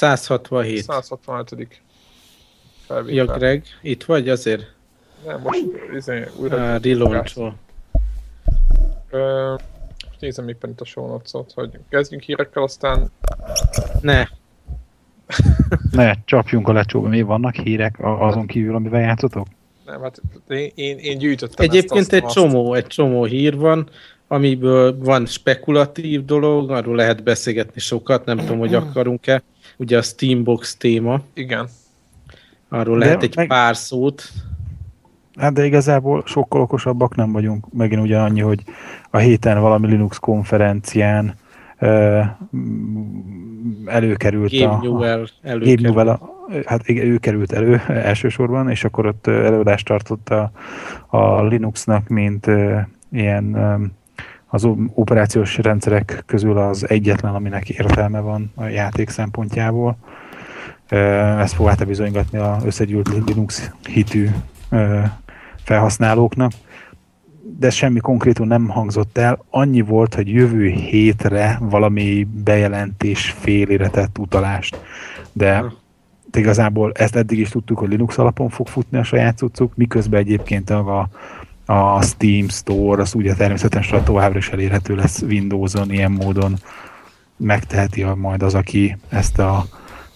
167. 167. Ja, Greg, itt vagy azért? Nem, most izé, újra... Uh, relaunch nézem éppen itt a show notes hogy kezdjünk hírekkel, aztán... Ne. ne, csapjunk a lecsóba. Mi vannak hírek azon kívül, amivel játszotok? Nem, hát én, én, én gyűjtöttem Egyébként ezt, egy azt. csomó, egy csomó hír van, amiből van spekulatív dolog, arról lehet beszélgetni sokat, nem tudom, hogy akarunk-e. Ugye a Steambox téma. Igen. Arról de lehet egy meg... pár szót. Hát de igazából sokkal okosabbak nem vagyunk. Megint ugye annyi, hogy a héten valami Linux konferencián uh, előkerült Game a... Newell előkerült. Game Newell, a, hát igen, ő került elő elsősorban, és akkor ott előadást tartott a, a Linuxnak, mint uh, ilyen um, az operációs rendszerek közül az egyetlen, aminek értelme van a játék szempontjából. Ezt próbálta bizonygatni az összegyűlt Linux hitű felhasználóknak, de semmi konkrétum nem hangzott el. Annyi volt, hogy jövő hétre valami bejelentés félére tett utalást. De igazából ezt eddig is tudtuk, hogy Linux alapon fog futni a saját cuccuk, miközben egyébként a, a Steam Store, az ugye természetesen továbbra is elérhető lesz Windows-on, ilyen módon megteheti majd az, aki ezt a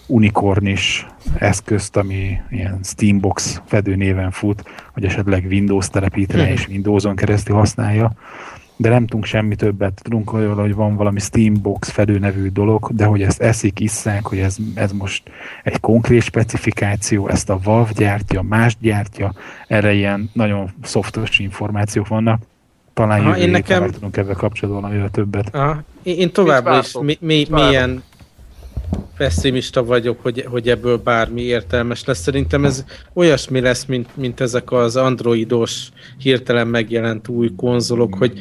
unikornis eszközt, ami ilyen Steambox fedő néven fut, hogy esetleg Windows telepítene mhm. és Windows-on keresztül használja, de nem tudunk semmi többet. Tudunk, hogy van valami Steambox fedő nevű dolog, de hogy ezt eszik, isszák, hogy ez, ez most egy konkrét specifikáció, ezt a Valve gyártja, más gyártja, erre ilyen nagyon szoftos információk vannak. Talán Aha, jövő én nekem... tudunk ebben kapcsolatban valamivel többet. Aha. Én, én továbbra is mi, mi, milyen pessimista vagyok, hogy, hogy ebből bármi értelmes lesz. Szerintem ez olyasmi lesz, mint, mint ezek az androidos, hirtelen megjelent új konzolok, hogy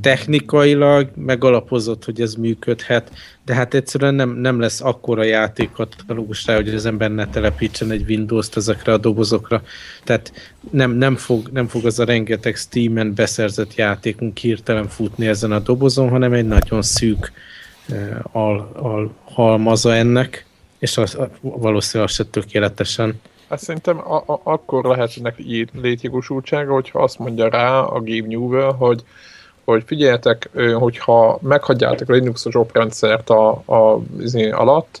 technikailag megalapozott, hogy ez működhet, de hát egyszerűen nem, nem lesz akkora játékkatalógus rá, hogy az ember ne telepítsen egy Windows-t ezekre a dobozokra. Tehát nem, nem, fog, nem fog az a rengeteg Steam-en beszerzett játékunk hirtelen futni ezen a dobozon, hanem egy nagyon szűk al, al halmaza ennek, és az, valószínűleg az se tökéletesen. Hát szerintem a, a, akkor lehet ennek létjogosultsága, hogyha azt mondja rá a Game New-vel, hogy, hogy figyeljetek, hogyha meghagyjátok a Linuxos oprendszert a, a, a, alatt,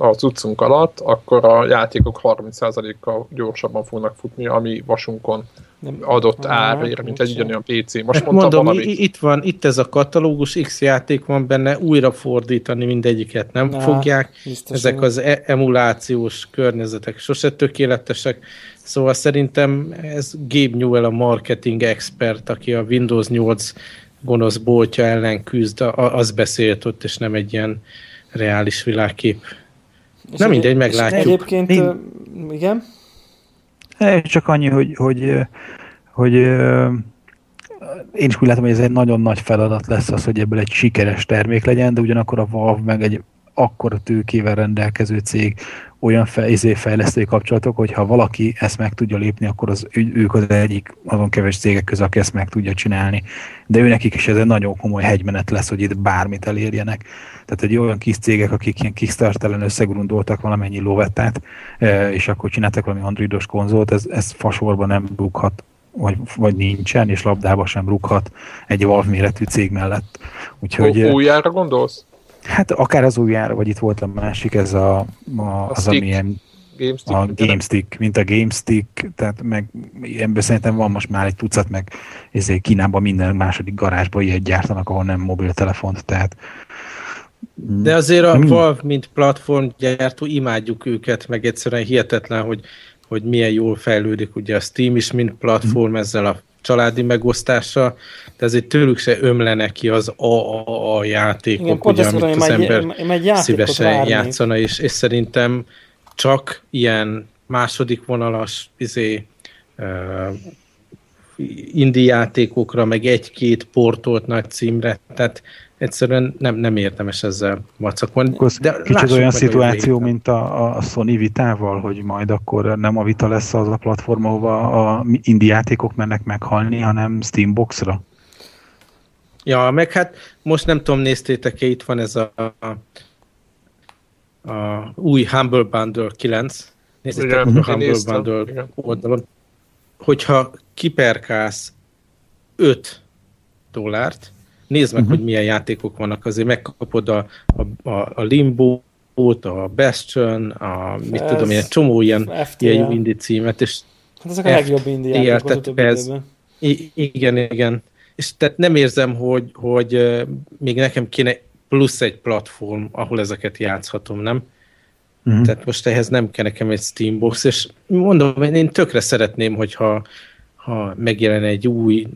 a cuccunk alatt, akkor a játékok 30%-kal gyorsabban fognak futni, ami vasunkon nem adott árért, mint egy ugyanolyan PC. Most mondtam mondom, valamit. itt van, itt ez a katalógus, X játék van benne, újra fordítani mindegyiket nem Na, fogják. Ezek az e emulációs környezetek sose tökéletesek. Szóval szerintem ez Gabe Newell a marketing expert, aki a Windows 8 gonosz boltja ellen küzd, az beszélt ott, és nem egy ilyen reális világkép. És nem mindegy, meglátjuk. Egyébként, Én... igen? Csak annyi, hogy, hogy, hogy én is úgy látom, hogy ez egy nagyon nagy feladat lesz az, hogy ebből egy sikeres termék legyen, de ugyanakkor a Valve meg egy akkora tőkével rendelkező cég, olyan izé fejlesztői kapcsolatok, hogy ha valaki ezt meg tudja lépni, akkor az, ők az egyik azon kevés cégek közül, aki ezt meg tudja csinálni. De ő nekik is ez egy nagyon komoly hegymenet lesz, hogy itt bármit elérjenek. Tehát egy olyan kis cégek, akik ilyen Kickstarter-en összegrundoltak valamennyi lovettát, e, és akkor csináltak valami androidos konzolt, ez, ez fasorban nem rúghat vagy, vagy nincsen, és labdába sem rúghat egy Valve méretű cég mellett. Úgyhogy, Újjára gondolsz? Hát akár az újjára, vagy itt volt a másik, ez a, a, a az, stick. amilyen GameStick, a GameStick, mint a GameStick, tehát meg ebből szerintem van most már egy tucat, meg ezért Kínában minden második garázsban ilyet gyártanak, ahol nem mobiltelefont, tehát de azért a Valve, mint platformgyártó, imádjuk őket, meg egyszerűen hihetetlen, hogy, hogy milyen jól fejlődik ugye a Steam is, mint platform ezzel a családi megosztása, de ezért tőlük se ömlene ki az a játékok, Igen, ugye, amit az ember egy, szívesen várni. játszana, és, és szerintem csak ilyen második vonalas izé, uh, indie játékokra, meg egy-két portolt nagy címre, tehát egyszerűen nem, nem érdemes ezzel vacakolni. De kicsit olyan szituáció, mint a, a Sony vitával, hogy majd akkor nem a vita lesz az a platform, ahova a indie játékok mennek meghalni, hanem Steamboxra. Ja, meg hát most nem tudom, néztétek-e, itt van ez a a új Humble Bundle 9, nézzétek a Humble néztem, Bundle igen. oldalon, hogyha kiperkálsz 5 dollárt, nézd meg, uh-huh. hogy milyen játékok vannak, azért megkapod a, a, a, a Limbo, a Bastion, a mit ez tudom, ilyen csomó ilyen, ilyen indie címet, és Hát ezek a legjobb indie játékok ez, Igen, igen. És tehát nem érzem, hogy, hogy még nekem kéne plusz egy platform, ahol ezeket játszhatom, nem? Uh-huh. Tehát most ehhez nem kell nekem egy Steambox, és mondom, én tökre szeretném, hogyha ha megjelen egy új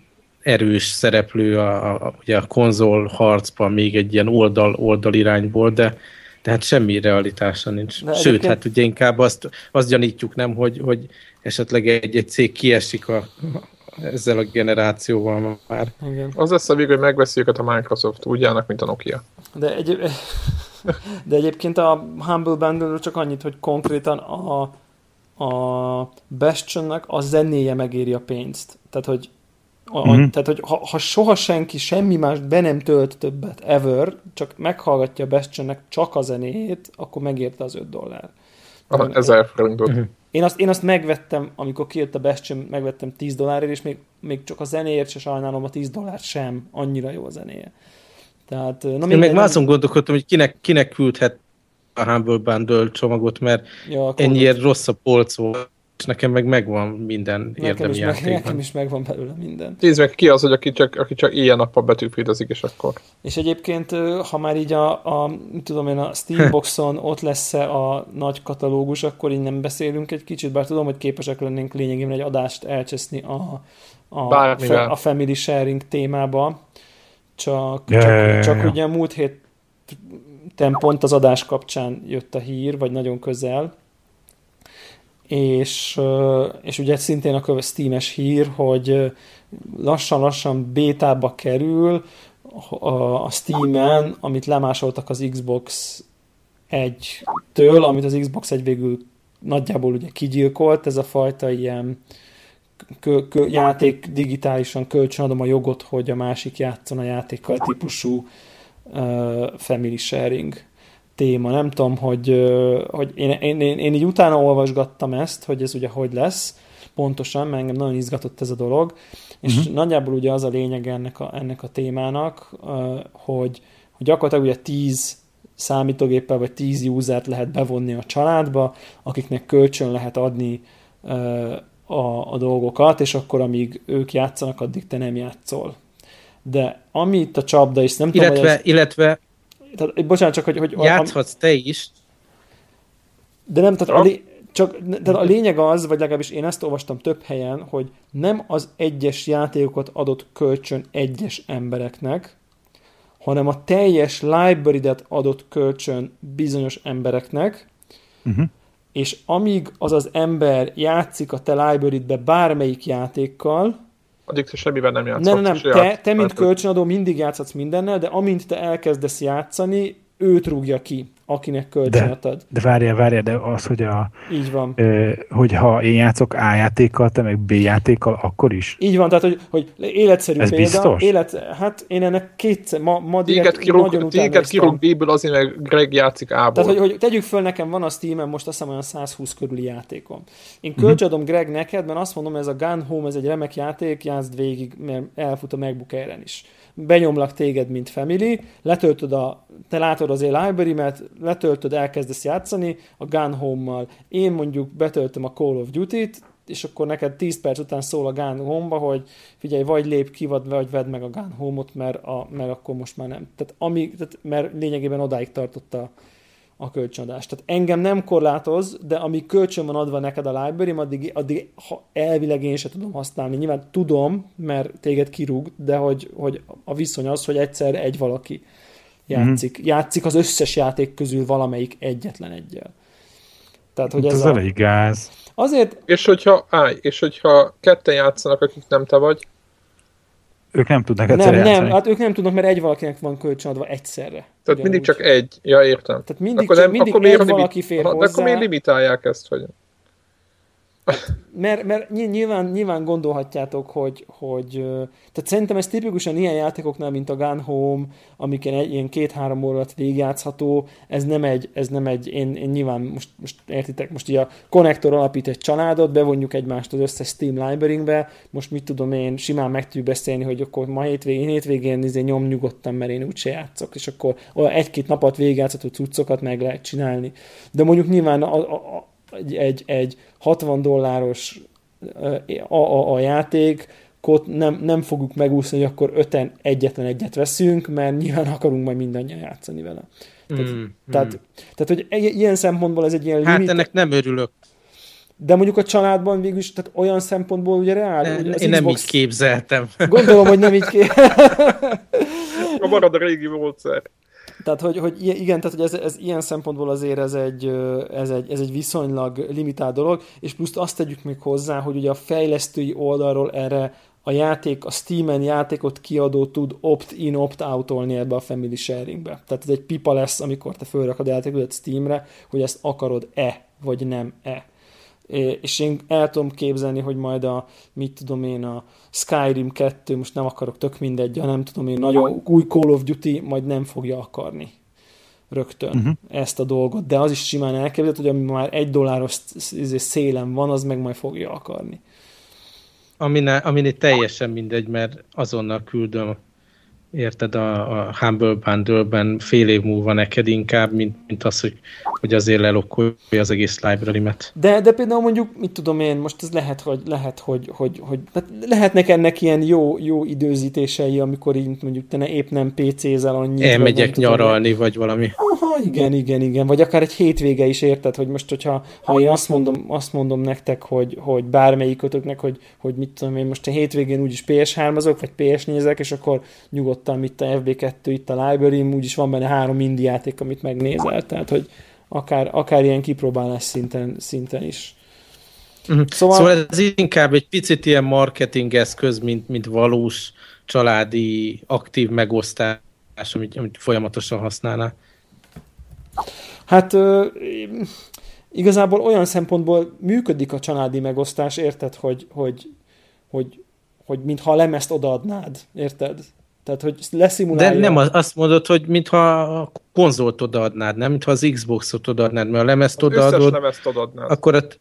erős szereplő a, a, ugye a konzol harcban még egy ilyen oldal, oldal irányból, de tehát semmi realitása nincs. De Sőt, egyébként... hát ugye inkább azt, azt gyanítjuk, nem, hogy, hogy esetleg egy, egy cég kiesik a, ezzel a generációval már. Igen. Az lesz a vég, hogy megveszi őket a Microsoft, úgy állnak, mint a Nokia. De, egy, de egyébként a Humble bundle csak annyit, hogy konkrétan a, a Bastionnek a zenéje megéri a pénzt. Tehát, hogy a, mm-hmm. Tehát, hogy ha, ha soha senki semmi más be nem tölt többet ever, csak meghallgatja a Bastionnek csak a zenéjét, akkor megérte az 5 dollár. Ah, ezer forintot. Uh-huh. Én azt, én azt megvettem, amikor kijött a Bastion, megvettem 10 dollárért, és még, még csak a zenéért se sajnálom a 10 dollár sem, annyira jó a zenéje. Tehát, na én még már azon gondolkodtam, hogy kinek, kinek küldhet a Humble Bundle csomagot, mert ja, ennyire rossz a polc volt és nekem meg megvan minden nekem érdemi játék. Nekem is megvan belőle minden. Nézd meg ki az, hogy aki csak, aki csak ilyen nappal betűfédezik, és akkor. És egyébként, ha már így a, a tudom én, a Steamboxon ott lesz a nagy katalógus, akkor így nem beszélünk egy kicsit, bár tudom, hogy képesek lennénk lényegében egy adást elcseszni a, a, fe, a family sharing témába. Csak, yeah, csak, yeah, csak yeah. ugye a múlt hét pont az adás kapcsán jött a hír, vagy nagyon közel, és, és ugye szintén a Steam-es hír, hogy lassan-lassan bétába kerül a Steam-en, amit lemásoltak az Xbox 1-től, amit az Xbox 1 végül nagyjából ugye kigyilkolt, ez a fajta ilyen kö, kö, játék digitálisan kölcsönadom a jogot, hogy a másik játszon a játékkal típusú uh, family sharing téma. Nem tudom, hogy, hogy én, én, én, én így utána olvasgattam ezt, hogy ez ugye hogy lesz, pontosan, mert engem nagyon izgatott ez a dolog, és uh-huh. nagyjából ugye az a lényeg ennek a, ennek a témának, hogy, hogy gyakorlatilag ugye 10 számítógéppel vagy 10 usert lehet bevonni a családba, akiknek kölcsön lehet adni a, a dolgokat, és akkor amíg ők játszanak, addig te nem játszol. De ami itt a csapda, és nem illetve, tudom, hogy ez... Illetve tehát, bocsánat, csak, hogy... hogy Játszhatsz a, te is. De nem, tehát a, lé, csak, tehát a lényeg az, vagy legalábbis én ezt olvastam több helyen, hogy nem az egyes játékokat adott kölcsön egyes embereknek, hanem a teljes library-et adott kölcsön bizonyos embereknek, uh-huh. és amíg az az ember játszik a te library-be bármelyik játékkal, Addig te semmivel nem játszhatsz. Nem, nem, te, te mint kölcsönadó mindig játszhatsz mindennel, de amint te elkezdesz játszani, őt rúgja ki akinek kölcsönöt ad. De, de várjál, várjál, de az, hogy a... Így van. Ö, hogy ha én játszok A játékkal, te meg B játékkal, akkor is? Így van, tehát hogy, hogy életszerű Ez példa. Biztos? Élet, hát én ennek kétszer, ma, ma direkt kirúg, nagyon Téged kirúg B-ből azért, mert Greg játszik A-ból. Tehát, hogy, hogy tegyük föl, nekem van a Steam-en most azt hiszem olyan 120 körüli játékom. Én kölcsönadom uh-huh. Greg neked, mert azt mondom, ez a Gun Home, ez egy remek játék, játszd végig, mert elfut a MacBook Air-en is benyomlak téged, mint family, letöltöd a, te látod az én library mert letöltöd, elkezdesz játszani a Gun Home-mal. Én mondjuk betöltöm a Call of Duty-t, és akkor neked 10 perc után szól a Gun Home-ba, hogy figyelj, vagy lép ki, vagy vedd meg a Gun Home-ot, mert, a, mert akkor most már nem. Tehát, ami, tehát mert lényegében odáig tartott a, a kölcsönadás. Tehát engem nem korlátoz, de ami kölcsön van adva neked a library addig, addig ha elvileg én sem tudom használni. Nyilván tudom, mert téged kirúg, de hogy, hogy a viszony az, hogy egyszer egy valaki játszik. Mm-hmm. Játszik az összes játék közül valamelyik egyetlen egyel. Tehát, hogy ez, ez a... elég gáz. Azért... És hogyha, állj, és hogyha ketten játszanak, akik nem te vagy, ők nem tudnak egyszer nem, játszani. Nem, hát ők nem tudnak, mert egy valakinek van kölcsönadva egyszerre. Tehát mindig csak egy. Ja, értem. Tehát mindig, akkor csak, nem, mindig akkor egy valaki fér hozzá. De akkor miért limitálják ezt, hogy... mert, mert nyilván, nyilván gondolhatjátok, hogy, hogy tehát szerintem ez tipikusan ilyen játékoknál, mint a Gun Home, amik ilyen, ilyen két-három órát végigjátszható, ez nem egy, ez nem egy én, én nyilván most, most értitek, most ugye a konnektor alapít egy családot, bevonjuk egymást az összes Steam library most mit tudom én, simán meg tudjuk beszélni, hogy akkor ma hétvégén, hétvégén izé nyom nyugodtan, mert én úgyse játszok, és akkor egy-két napot végigjátszható cuccokat meg lehet csinálni. De mondjuk nyilván a, a, egy, egy, egy 60 dolláros a, a, a játék, nem, nem fogjuk megúszni, hogy akkor öten egyetlen egyet veszünk, mert nyilván akarunk majd mindannyian játszani vele. Tehát, mm, tehát, mm. tehát hogy ilyen szempontból ez egy ilyen Hát limit... ennek nem örülök. De mondjuk a családban végül tehát olyan szempontból ugye reál. Ne, én Xbox... nem így képzeltem. Gondolom, hogy nem így képzeltem. a marad a régi módszer. Tehát, hogy, hogy igen, tehát, hogy ez, ez ilyen szempontból azért ez egy, ez, egy, ez egy viszonylag limitált dolog, és plusz azt tegyük még hozzá, hogy ugye a fejlesztői oldalról erre a játék, a Steam-en játékot kiadó tud opt-in, opt-outolni ebbe a family sharingbe. Tehát ez egy pipa lesz, amikor te fölrakod a játékodat Steamre, hogy ezt akarod-e, vagy nem-e és én el tudom képzelni, hogy majd a, mit tudom én, a Skyrim 2, most nem akarok tök mindegy, nem tudom én, nagyon új Call of Duty majd nem fogja akarni rögtön uh-huh. ezt a dolgot, de az is simán elképzelhető, hogy ami már egy dolláros izé, szélen van, az meg majd fogja akarni. Aminél, aminél teljesen mindegy, mert azonnal küldöm érted, a, a Humble Bundle-ben fél év múlva neked inkább, mint, mint az, hogy, hogy azért lelokkolja az egész library-met. De, de például mondjuk, mit tudom én, most ez lehet, hogy, lehet, hogy, hogy, hogy hát lehetnek ennek ilyen jó, jó időzítései, amikor így mondjuk te ne épp nem PC-zel annyit. Elmegyek vagy nyaralni, tudom, vagy valami. Aha, igen, igen, igen. Vagy akár egy hétvége is érted, hogy most, hogyha ha én azt mondom, azt mondom nektek, hogy, hogy bármelyikötöknek, hogy, hogy mit tudom én, most a hétvégén úgyis PS3-azok, vagy PS nézek, és akkor nyugodt nyugodtan itt a FB2, itt a library úgyis van benne három indie játék, amit megnézel, tehát hogy akár, akár ilyen kipróbálás szinten, szinten is. Uh-huh. Szóval... szóval ez inkább egy picit ilyen marketing eszköz, mint, mint valós családi aktív megosztás, amit, amit folyamatosan használná. Hát ö, igazából olyan szempontból működik a családi megosztás, érted, hogy, hogy, hogy, hogy mintha a lemezt odaadnád, érted? Tehát, hogy leszimulálja... De nem azt mondod, hogy mintha a konzolt odaadnád, nem? Mintha az Xbox-ot odaadnád, mert a lemezt az odaadod... lemezt odaadnád. Akkor ott...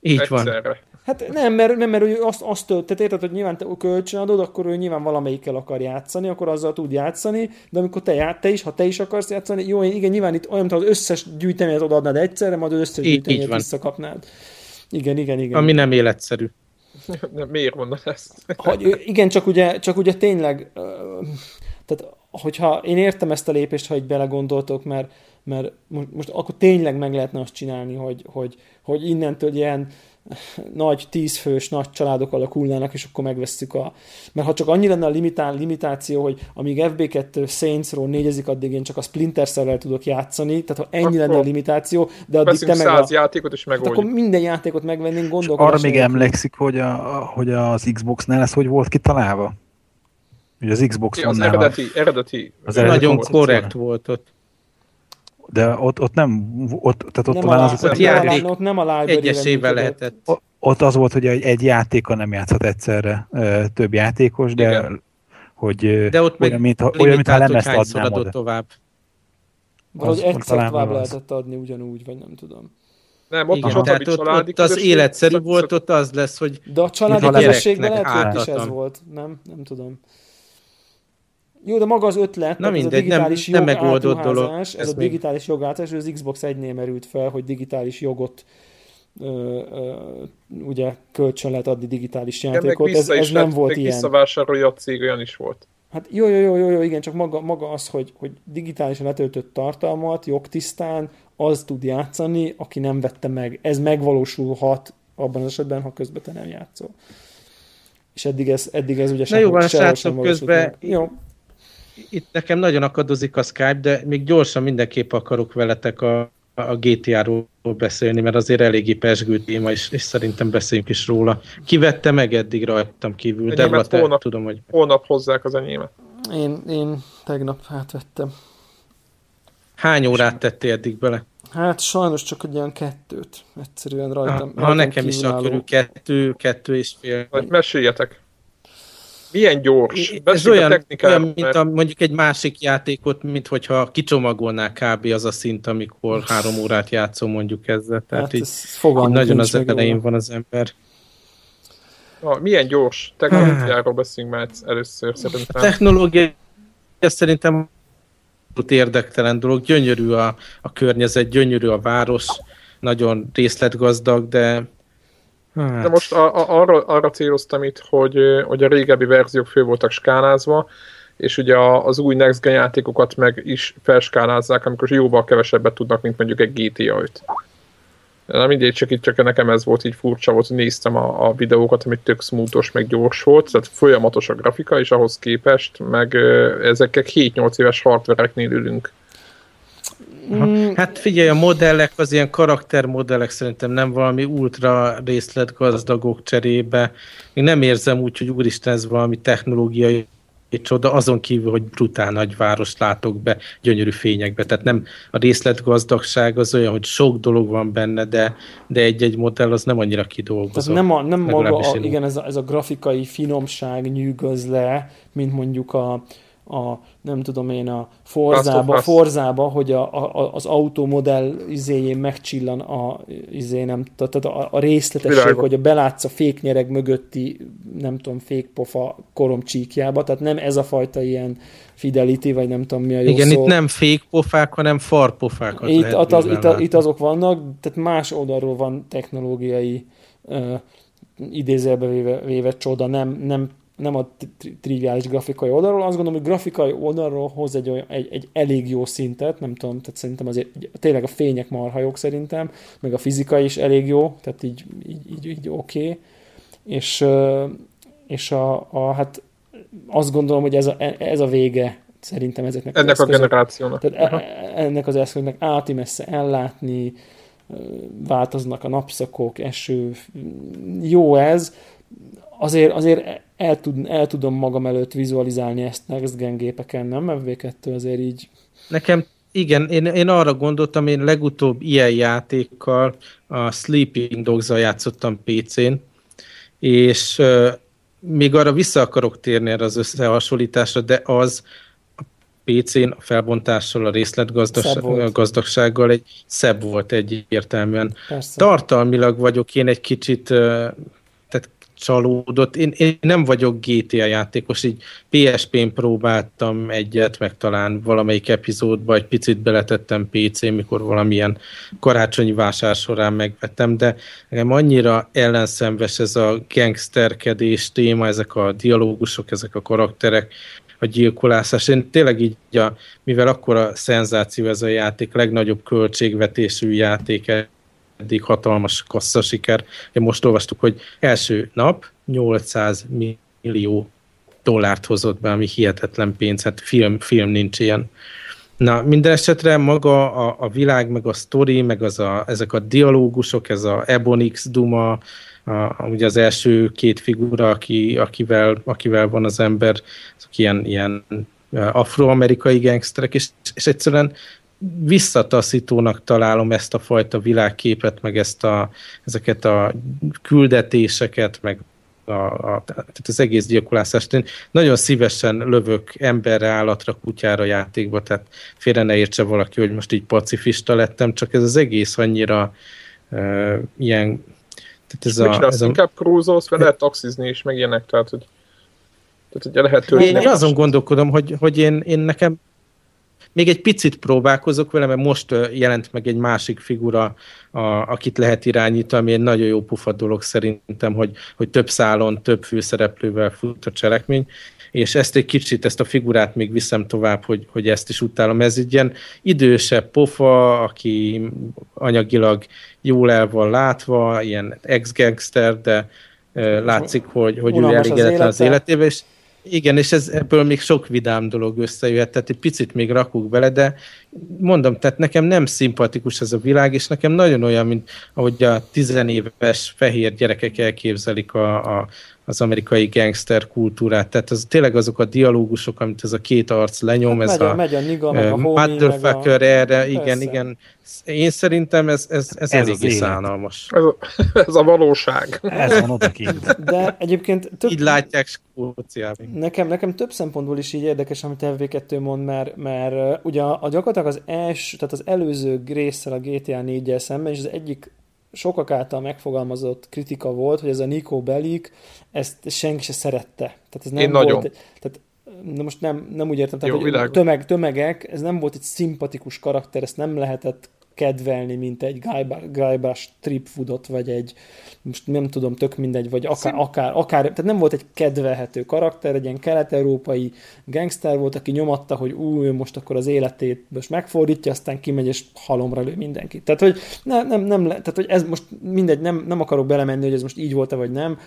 Így Egyszerre. van. Hát nem, mert, nem, mert ő azt, azt tehát érted, hogy nyilván te kölcsönadod, akkor ő nyilván valamelyikkel akar játszani, akkor azzal tud játszani, de amikor te, ját, te is, ha te is akarsz játszani, jó, igen, nyilván itt olyan, az összes gyűjteményet odaadnád egyszerre, majd az összes gyűjteményet visszakapnád. Igen, igen, igen. Ami nem életszerű. Miért mondod ezt? hogy, igen, csak ugye, csak ugye tényleg, tehát hogyha én értem ezt a lépést, ha egy belegondoltok, mert, mert most akkor tényleg meg lehetne azt csinálni, hogy, hogy, hogy innentől ilyen nagy tízfős nagy családok alakulnának, és akkor megvesszük a... Mert ha csak annyi lenne a limitál, limitáció, hogy amíg FB2 Saints Row négyezik, addig én csak a Splinter cell tudok játszani, tehát ha ennyi akkor lenne a limitáció, de addig te meg a... játékot is megoldjuk. akkor minden játékot megvennénk, gondolkodás. Arra még emlékszik, hogy, a, hogy az Xbox-nál ez hogy volt kitalálva? Hogy az Xbox ja, az eredeti, eredeti, az eredeti nagyon korrekt volt ott. De ott, ott nem, ott, tehát ott nem talán az, ott, játék, ott nem a egyesével lehetett. Ott az volt, hogy egy, egy játéka nem játszhat egyszerre több játékos, de Igen. hogy de ott olyan, mint, olyan, mintha lemezt adnám oda. tovább. Valahogy egyszer tovább lehetett adni ugyanúgy, vagy nem tudom. Nem, ott Igen, tehát ott, ott az életszerű volt, ott az lesz, hogy De a családi közösségben lehet, hogy is ez volt. Nem, nem tudom. Jó, de maga az ötlet, Na mindegy, ez a digitális nem, nem megoldott dolog. Ez, ez a még... digitális jogátás, az Xbox 1-nél merült fel, hogy digitális jogot ö, ö, ugye kölcsön lehet adni digitális játékot. Ez, ez nem volt ilyen. Visszavásárolja a cég, olyan is volt. Hát jó, jó, jó, jó, jó igen, csak maga, maga az, hogy, hogy digitálisan letöltött tartalmat, jogtisztán, az tud játszani, aki nem vette meg. Ez megvalósulhat abban az esetben, ha közben te nem játszol. És eddig ez, eddig ez ugye sem, jó, van, srácok, közben jó itt nekem nagyon akadozik a Skype, de még gyorsan mindenképp akarok veletek a, a GTA-ról beszélni, mert azért eléggé pesgő téma, és, és szerintem beszéljünk is róla. Ki vette meg eddig rajtam kívül? De te, hónap, tudom, hogy... Holnap hozzák az enyémet. Én, én tegnap átvettem. Hány órát tettél eddig bele? Hát sajnos csak egy olyan kettőt. Egyszerűen rajtam. Ha, ha nekem is a körül kettő, kettő és fél. Meséljetek. Milyen gyors? Ez olyan, olyan mint a, mondjuk egy másik játékot, mint hogyha kicsomagolná kb. az a szint, amikor három órát játszom mondjuk ezzel. Tehát hát így, így nagyon az elején van az ember. Ah, milyen gyors technológiáról beszélünk már először szerintem. A technológia szerintem érdektelen dolog, gyönyörű a, a környezet, gyönyörű a város, nagyon részletgazdag, de Hát. De most a, a, arra, arra céloztam itt, hogy, hogy a régebbi verziók fő voltak skálázva, és ugye az új Next Gen játékokat meg is felskálázzák, amikor jóval kevesebbet tudnak, mint mondjuk egy GTA 5. Na mindegy, csak itt csak nekem ez volt így furcsa volt, néztem a, a videókat, amit tök smoothos, meg gyors volt, tehát folyamatos a grafika, és ahhoz képest, meg ezekkel 7-8 éves hardvereknél ülünk. Mm. Hát figyelj, a modellek, az ilyen karaktermodellek szerintem nem valami ultra részletgazdagok cserébe. Még nem érzem úgy, hogy úristen ez valami technológiai csoda, azon kívül, hogy brutál nagy város látok be, gyönyörű fényekbe. Tehát nem a részletgazdagság az olyan, hogy sok dolog van benne, de, de egy-egy modell az nem annyira kidolgozott. Tehát nem, a, nem maga, a, igen, ez a, ez a grafikai finomság nyűgöz le, mint mondjuk a, a, nem tudom én, a Forzába, Forzába hogy a, a, az automodell izéjén megcsillan a, izé, nem, tehát a, a részletesség, Világos. hogy a belátsz a féknyereg mögötti, nem tudom, fékpofa koromcsíkjába, tehát nem ez a fajta ilyen fidelity, vagy nem tudom mi a jó Igen, szó. itt nem fékpofák, hanem farpofákat itt, lehet az, itt, itt azok vannak, tehát más oldalról van technológiai uh, idézelbe véve, véve csoda, nem, nem nem a triviális grafikai oldalról, azt gondolom, hogy grafikai oldalról hoz egy, olyan, egy, egy elég jó szintet, nem tudom, tehát szerintem azért tényleg a fények marhajok szerintem, meg a fizika is elég jó, tehát így, így, így, így oké, okay. és, és a, a, hát azt gondolom, hogy ez a, ez a vége szerintem ezeknek ennek az a generációnak. Tehát e, ennek az eszköznek áti messze ellátni, változnak a napszakok, eső, jó ez, azért, azért el, tud, el tudom magam előtt vizualizálni ezt Next Gen gépeken, nem? FV2 azért így... Nekem igen, én, én arra gondoltam, én legutóbb ilyen játékkal a Sleeping dogs játszottam PC-n, és uh, még arra vissza akarok térni erre az összehasonlításra, de az a PC-n a felbontással, a részletgazdagsággal egy szebb volt egyértelműen. Persze. Tartalmilag vagyok én egy kicsit uh, csalódott. Én, én nem vagyok GTA játékos, így PSP-n próbáltam egyet, meg talán valamelyik epizódba egy picit beletettem PC, mikor valamilyen karácsonyi vásár során megvettem, de nekem annyira ellenszenves ez a gangsterkedés téma, ezek a dialógusok, ezek a karakterek, a gyilkolászás. Én tényleg így, a, mivel akkor a szenzáció ez a játék, legnagyobb költségvetésű játék eddig hatalmas kassza siker. Most olvastuk, hogy első nap 800 millió dollárt hozott be, ami hihetetlen pénz, hát film, film nincs ilyen. Na, minden esetre maga a, a világ, meg a sztori, meg az a, ezek a dialógusok, ez a Ebonix Duma, a, ugye az első két figura, aki, akivel, akivel van az ember, azok ilyen, ilyen afroamerikai gangsterek, és, és egyszerűen visszataszítónak találom ezt a fajta világképet, meg ezt a, ezeket a küldetéseket, meg a, a, tehát az egész gyilkolászást. Én nagyon szívesen lövök emberre, állatra, kutyára játékba, tehát félre ne értse valaki, hogy most így pacifista lettem, csak ez az egész annyira uh, ilyen tehát ez a, ez a... inkább cruise vagy lehet taxizni is, meg ilyenek, tehát hogy tehát ugye lehet Én, én azon gondolkodom, hogy, hogy én, én nekem még egy picit próbálkozok vele, mert most jelent meg egy másik figura, a, akit lehet irányítani, ami egy nagyon jó pufa dolog szerintem, hogy, hogy több szálon, több főszereplővel fut a cselekmény, és ezt egy kicsit, ezt a figurát még viszem tovább, hogy, hogy ezt is utálom. Ez egy ilyen idősebb pofa, aki anyagilag jól el van látva, ilyen ex-gangster, de látszik, hogy, hogy ő elégedetlen az, az életével, és igen, és ez, ebből még sok vidám dolog összejöhet, tehát egy picit még rakunk bele, de mondom, tehát nekem nem szimpatikus ez a világ, és nekem nagyon olyan, mint ahogy a tizenéves fehér gyerekek elképzelik a, a, az amerikai gangster kultúrát. Tehát ez tényleg azok a dialógusok, amit ez a két arc lenyom, hát ez megy a, megy a niga, meg a homie, motherfucker a... erre, igen, Persze. igen. Én szerintem ez, ez, ez, ez eléggé szánalmas. Ez a, ez a valóság. Ez van odakint. De egyébként több... Így látják Skóciában. Nekem, nekem több szempontból is így érdekes, amit FV2 mond, mert, mert ugye a, a gyakorlatilag az első, tehát az előző résszel a GTA 4 szemben, és az egyik sokak által megfogalmazott kritika volt, hogy ez a Nico Belik, ezt senki se szerette. Tehát ez nem Én volt, nagyon. Tehát, na most nem, nem úgy értem, tehát, Jó, hogy tömeg, tömegek, ez nem volt egy szimpatikus karakter, ezt nem lehetett kedvelni, mint egy Guybrush Tripwoodot, vagy egy, most nem tudom, tök mindegy, vagy akár, akár, akár, tehát nem volt egy kedvelhető karakter, egy ilyen kelet-európai gangster volt, aki nyomatta, hogy ú, most akkor az életét most megfordítja, aztán kimegy és halomra lő mindenkit. Tehát, hogy nem, nem, nem, tehát, hogy ez most mindegy, nem, nem akarok belemenni, hogy ez most így volt-e, vagy nem,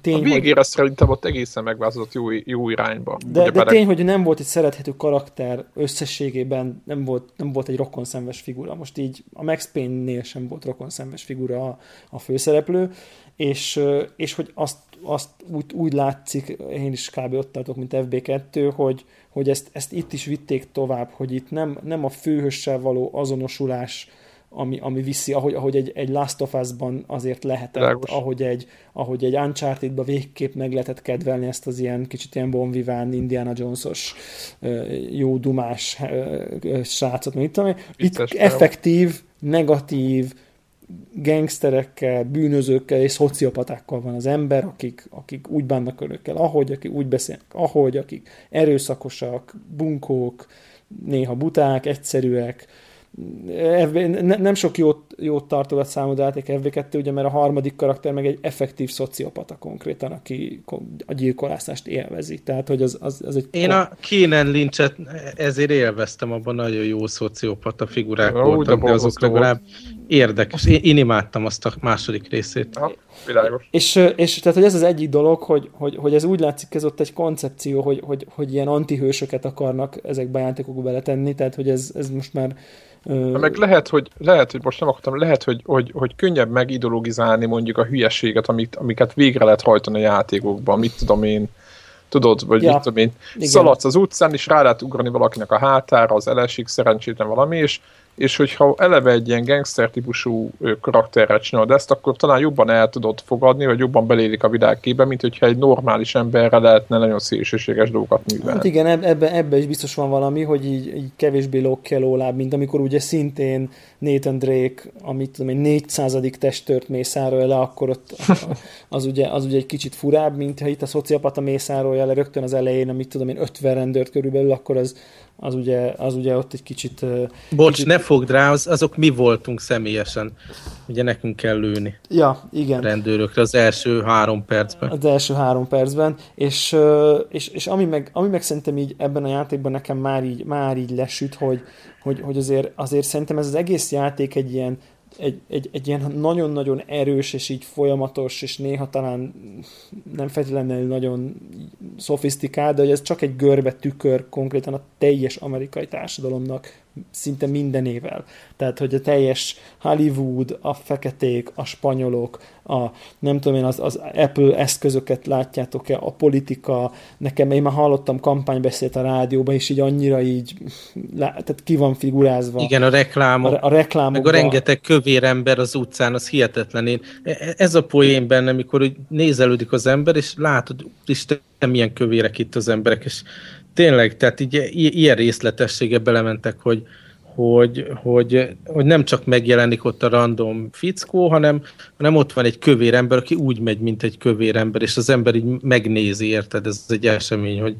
tény, a végére hogy... szerintem ott egészen megváltozott jó, jó irányba. De, de bele... tény, hogy nem volt egy szerethető karakter összességében, nem volt, nem volt egy rokonszenves figura. Most így a Max Payne-nél sem volt rokonszenves figura a, a főszereplő, és, és hogy azt, azt úgy, úgy látszik, én is kb. ott tartok, mint FB2, hogy, hogy ezt, ezt itt is vitték tovább, hogy itt nem, nem a főhössel való azonosulás ami, ami viszi, ahogy, ahogy egy, egy Last of Us-ban azért lehetett, ahogy egy, ahogy egy Uncharted-ba végképp meg lehetett kedvelni ezt az ilyen kicsit ilyen bonviván Indiana Jones-os jó dumás srácot, mint tudom Itt effektív, negatív, gangsterekkel, bűnözőkkel és szociopatákkal van az ember, akik, akik úgy bánnak önökkel, ahogy, akik úgy beszélnek, ahogy, akik erőszakosak, bunkók, néha buták, egyszerűek, FB, ne, nem sok jót, jót tartogat számodra játék FB2, ugye, mert a harmadik karakter meg egy effektív szociopata konkrétan, aki a gyilkolászást élvezi. Tehát, hogy az, az, az egy... Én a Keenan Lynchet ezért élveztem, abban nagyon jó szociopata figurák ja, voltak, de azok legalább érdekes. Én, én imádtam azt a második részét. Ha, világos. És, és tehát, hogy ez az egyik dolog, hogy, hogy, hogy ez úgy látszik, ez ott egy koncepció, hogy, hogy, hogy ilyen antihősöket akarnak ezekbe a játékokba beletenni, tehát, hogy ez, ez most már Uh, meg lehet, hogy, lehet, hogy most nem akartam, lehet, hogy, hogy, hogy könnyebb megideologizálni mondjuk a hülyeséget, amit, amiket végre lehet hajtani a játékokban, mit tudom én, tudod, vagy ja, mit tudom én, igen. szaladsz az utcán, és rá lehet ugrani valakinek a hátára, az elesik szerencsétlen valami, és és hogyha eleve egy ilyen gangster típusú karakterrel csinálod ezt, akkor talán jobban el tudod fogadni, vagy jobban belélik a világkébe, mint hogyha egy normális emberre lehetne nagyon szélsőséges dolgokat művelni. Hát igen, ebben ebbe is biztos van valami, hogy így, így kevésbé lokkelólább, mint amikor ugye szintén Nathan Drake, amit tudom én, 400. testört mészárolja le, akkor ott az ugye, az ugye egy kicsit furább, mint ha itt a szociopata mészárolja le rögtön az elején, amit tudom én, 50 rendőrt körülbelül, akkor az, az ugye, az ugye ott egy kicsit... Bocs, kicsit... ne fogd rá, az, azok mi voltunk személyesen. Ugye nekünk kell lőni. Ja, igen. Rendőrökre az első három percben. Az első három percben, és, és, és ami, meg, ami meg szerintem így ebben a játékban nekem már így, már így lesüt, hogy, hogy, hogy azért, azért szerintem ez az egész játék egy ilyen egy, egy, egy ilyen nagyon-nagyon erős, és így folyamatos, és néha talán nem feltétlenül nagyon szofisztikált, de hogy ez csak egy görbe tükör konkrétan a teljes amerikai társadalomnak szinte mindenével. Tehát, hogy a teljes Hollywood, a feketék, a spanyolok, a nem tudom én, az, az Apple eszközöket látjátok-e, a politika, nekem én már hallottam kampánybeszélt a rádióban, és így annyira így, tehát ki van figurázva. Igen, a reklámok. A, a reklámok. Meg a rengeteg kövér ember az utcán, az hihetetlen. Én, e, ez a poén benne, amikor nézelődik az ember, és látod, Isten, milyen kövérek itt az emberek, és tényleg, tehát így, ilyen részletessége belementek, hogy, hogy, hogy, hogy nem csak megjelenik ott a random fickó, hanem, hanem ott van egy kövér ember, aki úgy megy, mint egy kövér ember, és az ember így megnézi, érted? Ez egy esemény, hogy,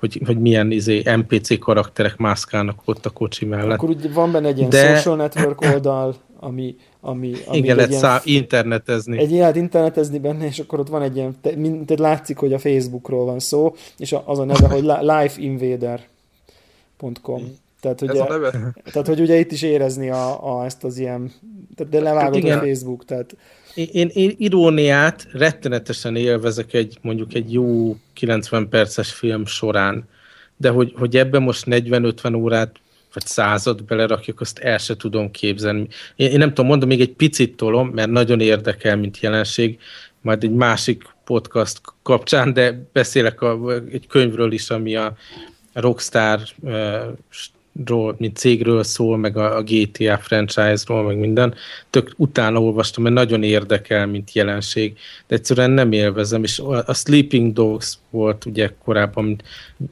hogy, hogy milyen izé, NPC karakterek mászkálnak ott a kocsi mellett. Akkor úgy van benne egy ilyen De... social network oldal, ami, ami, ami Igen, lehet szá- internetezni. Egy ilyen internetezni benne, és akkor ott van egy ilyen, te, mint, látszik, hogy a Facebookról van szó, és az a neve, hogy lifeinvader.com. Tehát, ugye, a neve? tehát, hogy ugye itt is érezni a, a ezt az ilyen, tehát de levágod Igen. a Facebook, tehát... Én, én iróniát rettenetesen élvezek egy mondjuk egy jó 90 perces film során, de hogy, hogy ebben most 40-50 órát vagy század belerakjuk, azt el se tudom képzelni. Én, én nem tudom, mondom, még egy picit tolom, mert nagyon érdekel, mint jelenség, majd egy másik podcast kapcsán, de beszélek a, egy könyvről is, ami a Rockstar ról, mint cégről szól, meg a, a GTA franchise-ról, meg minden. Tök utána olvastam, mert nagyon érdekel, mint jelenség, de egyszerűen nem élvezem, és a, a Sleeping Dogs volt ugye korábban mint,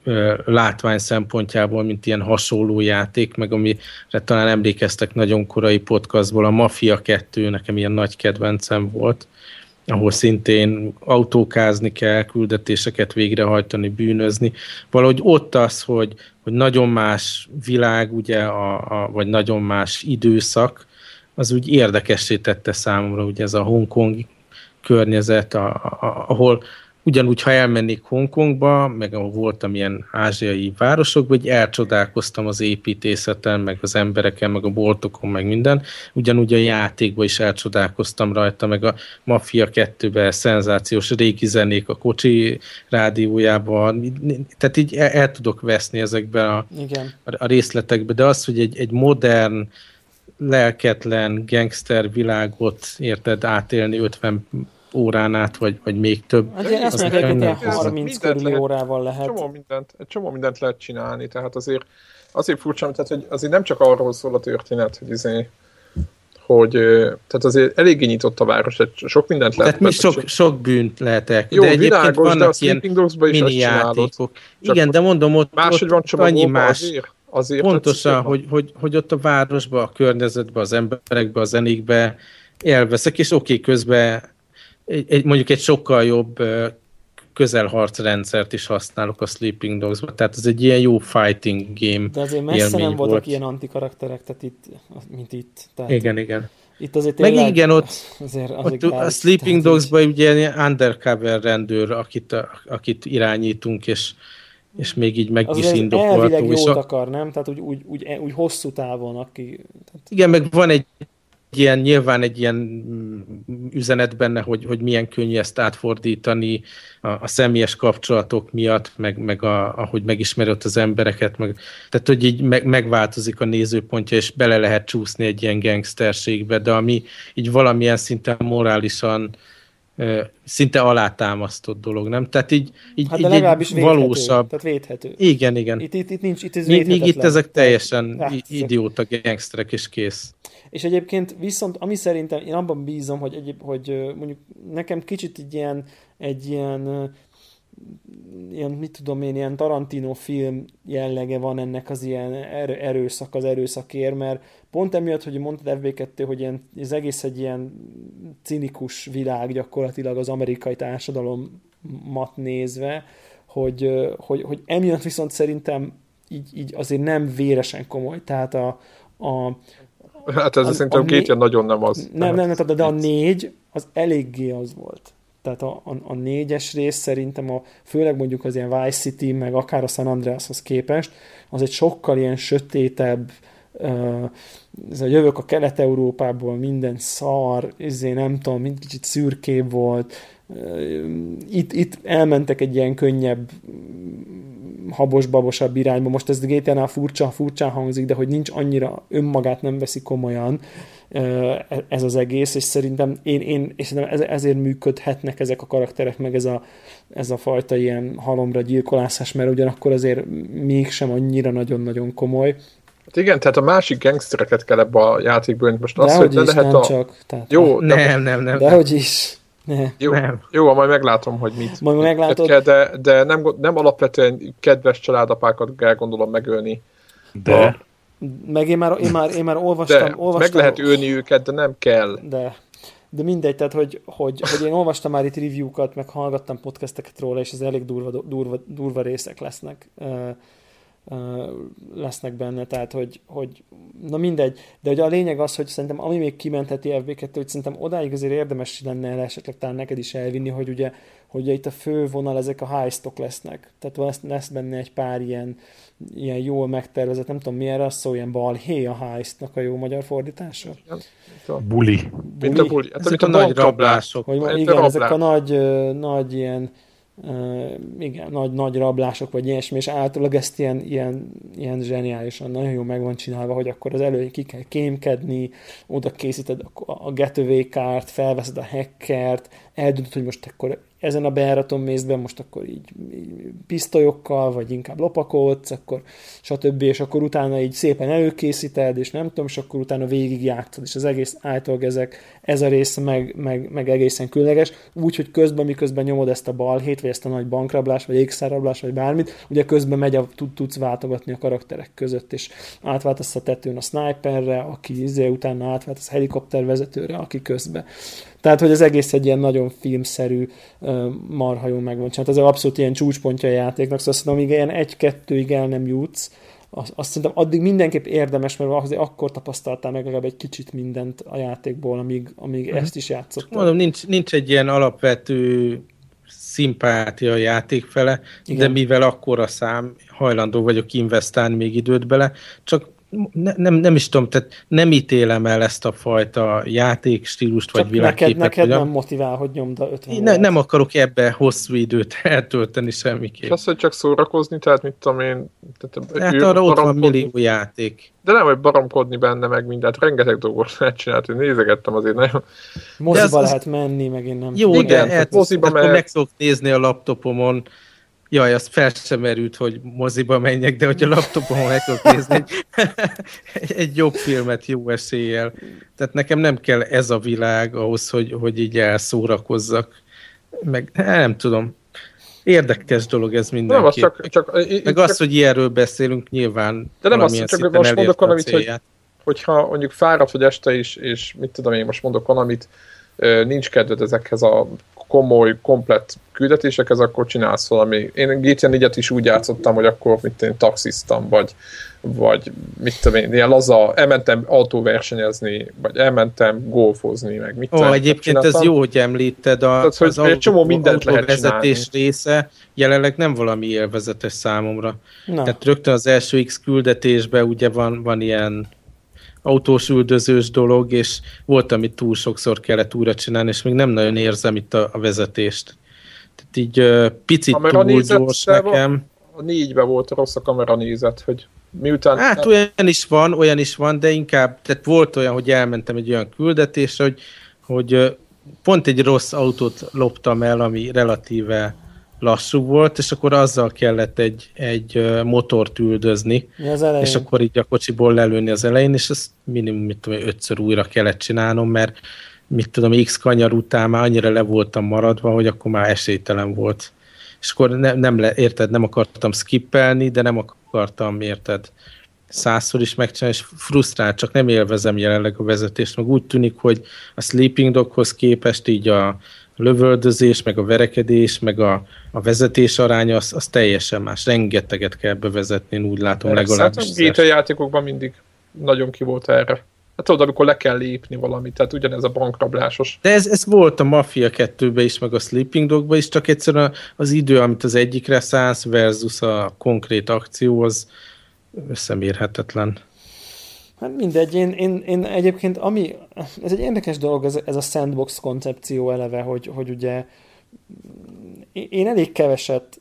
ö, látvány szempontjából, mint ilyen hasonló játék, meg amire talán emlékeztek nagyon korai podcastból, a Mafia 2 nekem ilyen nagy kedvencem volt, ahol szintén autókázni kell, küldetéseket végrehajtani, bűnözni. Valahogy ott az, hogy, hogy nagyon más világ, ugye, a, a, vagy nagyon más időszak, az úgy érdekessé tette számomra, ugye ez a Hongkong környezet, a, a, ahol ugyanúgy, ha elmennék Hongkongba, meg ahol voltam ilyen ázsiai városokban, hogy elcsodálkoztam az építészeten, meg az embereken, meg a boltokon, meg minden. Ugyanúgy a játékban is elcsodálkoztam rajta, meg a Mafia 2-ben szenzációs régi zenék a kocsi rádiójában. Tehát így el, el tudok veszni ezekben a, Igen. a részletekben, de az, hogy egy, egy modern, lelketlen gangster világot érted átélni 50 órán át, vagy, vagy még több. Hát én azt mondom, hogy ilyen 30 körüli lehet, órával lehet. Csomó, mindent, egy csomó mindent lehet csinálni, tehát azért, azért furcsa, tehát, hogy azért nem csak arról szól a történet, hogy azért hogy tehát azért eléggé nyitott a város, sok mindent lehet. Tehát mi sok, sok bűnt lehet el. Jó, de egyébként világos, vannak de ilyen mini játékok. Igen, de mondom, ott, máshogy van ott annyi más. Azért, azért Pontosan, hogy, hogy, hogy ott a városban, a környezetben, az emberekben, a zenékben elveszek, és oké, okay, közben egy, mondjuk egy sokkal jobb közelharc rendszert is használok a Sleeping Dogs-ba, tehát ez egy ilyen jó fighting game De azért messze nem voltak volt. ilyen antikarakterek, tehát itt, mint itt. Tehát igen, igen. Itt azért tényleg, Meg igen, ott, azért, azért ott a Sleeping Dogs-ban ugye undercover rendőr, akit, akit irányítunk, és és még így meg az is indokolható. Elvileg jót akar, nem? Tehát úgy, úgy, úgy, úgy hosszú távon, aki... Tehát... Igen, meg van egy ilyen, nyilván egy ilyen üzenet benne, hogy, hogy milyen könnyű ezt átfordítani a, a személyes kapcsolatok miatt, meg, meg a, ahogy megismeri ott az embereket, meg, tehát hogy így meg, megváltozik a nézőpontja, és bele lehet csúszni egy ilyen gangsterségbe, de ami így valamilyen szinten morálisan szinte alátámasztott dolog, nem? Tehát így, így, hát így legalábbis védhető, valósabb. Tehát védhető. Igen, igen. Itt, itt, itt nincs, itt ez míg itt ezek teljesen hát, idióta gangsterek, és kész. És egyébként viszont, ami szerintem, én abban bízom, hogy, egyéb, hogy mondjuk nekem kicsit egy ilyen, egy ilyen ilyen, mit tudom én, ilyen Tarantino film jellege van ennek az ilyen erő, erőszak az erőszakért, mert pont emiatt, hogy mondtad FB2, hogy ilyen, ez egész egy ilyen cinikus világ gyakorlatilag az amerikai társadalomat nézve, hogy, hogy, hogy emiatt viszont szerintem így, így azért nem véresen komoly, tehát a, a Hát ez a, szerintem a két né... nagyon nem az. Nem, nem, nem, de a négy az eléggé az volt. Tehát a, a, a négyes rész szerintem, a, főleg mondjuk az ilyen Vice City, meg akár a San Andreashoz képest, az egy sokkal ilyen sötétebb, uh, ez a jövök a Kelet-Európából, minden szar, ezért nem tudom, mind kicsit szürkébb volt. Itt, itt elmentek egy ilyen könnyebb habos-babosabb irányba. Most ez a GTA-nál furcsa, furcsán hangzik, de hogy nincs annyira önmagát nem veszi komolyan ez az egész, és szerintem én, én és szerintem ezért működhetnek ezek a karakterek, meg ez a, ez a fajta ilyen halomra gyilkolászás, mert ugyanakkor azért mégsem annyira nagyon-nagyon komoly. Hát igen, tehát a másik gangstereket kell ebbe a játékból, most az, hogy is, lehet nem a... csak. Tehát Jó, a... nem, nem, nem. Dehogy is. Ne. Jó, nem. jó, majd meglátom, hogy mit. Majd meglátod. Kell, de, de nem, nem alapvetően kedves családapákat kell gondolom megölni. De. A... Meg én már, én már, én már olvastam, de, olvastam... Meg lehet ölni őket, de nem kell. De. De mindegy, tehát hogy, hogy, hogy én olvastam már itt review-kat, meg hallgattam podcasteket róla, és ez elég durva, durva, durva részek lesznek lesznek benne, tehát hogy, hogy na mindegy, de hogy a lényeg az, hogy szerintem ami még kimentheti FB2, hogy szerintem odáig azért érdemes lenne el esetleg talán neked is elvinni, hogy ugye, hogy ugye itt a fő vonal ezek a heistok lesznek, tehát lesz, lesz benne egy pár ilyen, ilyen jól megtervezett, nem tudom mi erre az szó, ilyen balhé a heistnak a jó magyar fordítása? Buli. buli. Mint a buli. Hát, ezek a, a nagy rablások. Hogy, igen, ezek a nagy, nagy ilyen igen, nagy, nagy rablások, vagy ilyesmi, és általában ezt ilyen, ilyen, ilyen zseniálisan, nagyon jó meg van csinálva, hogy akkor az elő ki kell kémkedni, oda készíted a, a getaway felveszed a hackert, eldöntöd, hogy most akkor ezen a bejáraton mész be, most akkor így, így pisztolyokkal, vagy inkább lopakodsz, akkor stb. És akkor utána így szépen előkészíted, és nem tudom, és akkor utána végig játszod, és az egész által ezek, ez a rész meg, meg, meg egészen különleges, úgy, hogy közben, miközben nyomod ezt a balhét, vagy ezt a nagy bankrablást, vagy ékszerrablást, vagy bármit, ugye közben megy a, tudsz váltogatni a karakterek között, és átváltasz a tetőn a sniperre, aki izé, utána átváltasz a helikoptervezetőre, aki közben. Tehát, hogy az egész egy ilyen nagyon filmszerű marha jól megvan. Tehát ez abszolút ilyen csúcspontja a játéknak, szóval szerintem, amíg ilyen egy-kettőig el nem jutsz, azt, azt szerintem addig mindenképp érdemes, mert azért akkor tapasztaltál meg legalább egy kicsit mindent a játékból, amíg, amíg mm. ezt is játszottál. Mondom, nincs, nincs egy ilyen alapvető szimpátia a játék fele, Igen. de mivel akkora szám, hajlandó vagyok investálni még időt bele, csak ne, nem, nem is tudom, tehát nem ítélem el ezt a fajta játékstílust, Csak vagy világképet. Neked, neked nem motivál, hogy nyomd a 50 ne, Nem akarok ebbe hosszú időt eltölteni semmiképp. És azt, hogy csak szórakozni, tehát mit tudom én... Tehát, hát arra ott van millió játék. De nem, hogy baromkodni benne meg mindent, rengeteg dolgot lehet csinálni, hogy nézegettem azért nagyon. Moziba az, lehet menni, meg én nem Jó, de hát, moziba meg szok nézni a laptopomon, Jaj, az fel sem merült, hogy moziba menjek, de hogy a laptopon meg tudok nézni egy, egy jobb filmet jó eséllyel. Tehát nekem nem kell ez a világ ahhoz, hogy, hogy így elszórakozzak. Meg nem tudom. Érdekes dolog ez mindenki. Nem, csak, csak, meg csak, az, hogy ilyenről beszélünk, nyilván De nem azt, csak most mondok valamit, hogy, hogyha mondjuk fáradt vagy este is, és mit tudom én, most mondok valamit, nincs kedved ezekhez a komoly, komplett küldetésekhez, akkor csinálsz valami. Én GTA 4 is úgy játszottam, hogy akkor mit én taxisztam, vagy, vagy mit tudom én, ilyen laza, elmentem autóversenyezni, vagy elmentem golfozni, meg mit Ó, egyébként ez jó, hogy említed, a, Tehát, hogy az egy csomó mindent lehet vezetés része jelenleg nem valami élvezetes számomra. Na. Tehát rögtön az első X küldetésben ugye van, van ilyen autós üldözős dolog, és volt, amit túl sokszor kellett újra csinálni, és még nem nagyon érzem itt a, a vezetést. Tehát így uh, picit túl gyors nekem. A négybe volt rossz a kamera nézet, hogy miután... Hát olyan is van, olyan is van, de inkább, tehát volt olyan, hogy elmentem egy olyan küldetésre, hogy, hogy pont egy rossz autót loptam el, ami relatíve lassú volt, és akkor azzal kellett egy, egy motort üldözni, és akkor így a kocsiból lelőni az elején, és ezt minimum, mit tudom, ötször újra kellett csinálnom, mert mit tudom, X kanyar után már annyira le voltam maradva, hogy akkor már esélytelen volt. És akkor ne, nem le, érted, nem akartam skippelni, de nem akartam, érted, százszor is megcsinálni, és frusztrált, csak nem élvezem jelenleg a vezetést, meg úgy tűnik, hogy a Sleeping Doghoz képest így a, lövöldözés, meg a verekedés, meg a, a vezetés aránya, az, az teljesen más. Rengeteget kell bevezetni, én úgy látom Persze, legalábbis. Hát a GTA játékokban mindig nagyon ki volt erre. Hát tudod, amikor le kell lépni valamit, tehát ugyanez a bankrablásos. De ez, ez volt a Mafia 2-ben is, meg a Sleeping Dogban is, csak egyszerűen az idő, amit az egyikre szállsz versus a konkrét akció, az összemérhetetlen. Hát mindegy, én, én, én egyébként, ami, ez egy érdekes dolog, ez, ez a sandbox koncepció eleve, hogy, hogy ugye én elég keveset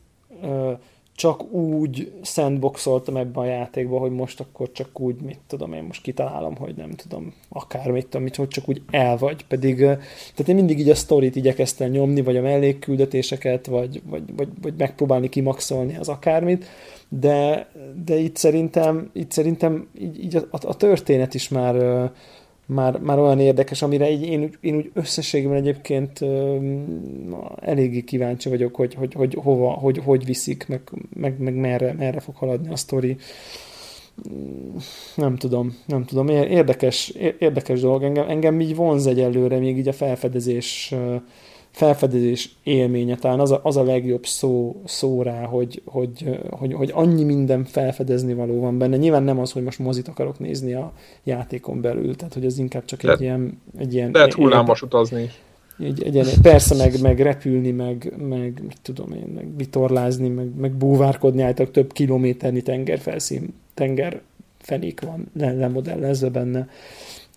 csak úgy sandboxoltam ebben a játékban, hogy most akkor csak úgy, mit tudom én, most kitalálom, hogy nem tudom, akármit tudom, hogy csak úgy el vagy. Pedig, tehát én mindig így a sztorit igyekeztem nyomni, vagy a mellékküldetéseket, vagy, vagy, vagy, vagy megpróbálni kimaxolni az akármit, de, de itt szerintem, itt szerintem így, így a, a, történet is már, már, már olyan érdekes, amire így én, én úgy összességében egyébként na, eléggé kíváncsi vagyok, hogy, hogy, hogy hova, hogy, hogy viszik, meg, meg, meg merre, merre fog haladni a sztori. Nem tudom, nem tudom. Érdekes, érdekes dolog. Engem, engem így vonz egyelőre még így a felfedezés felfedezés élménye, talán az a, az a legjobb szó, szó rá, hogy, hogy, hogy, hogy annyi minden felfedezni való van benne. Nyilván nem az, hogy most mozit akarok nézni a játékon belül, tehát hogy ez inkább csak egy ilyen... Egy ilyen lehet hullámos utazni. Egy, egy, egy, persze, meg, meg repülni, meg, meg mit tudom én, meg vitorlázni, meg, meg búvárkodni, általában több kilométernyi tengerfelszín, tengerfenék van lemodellezve benne.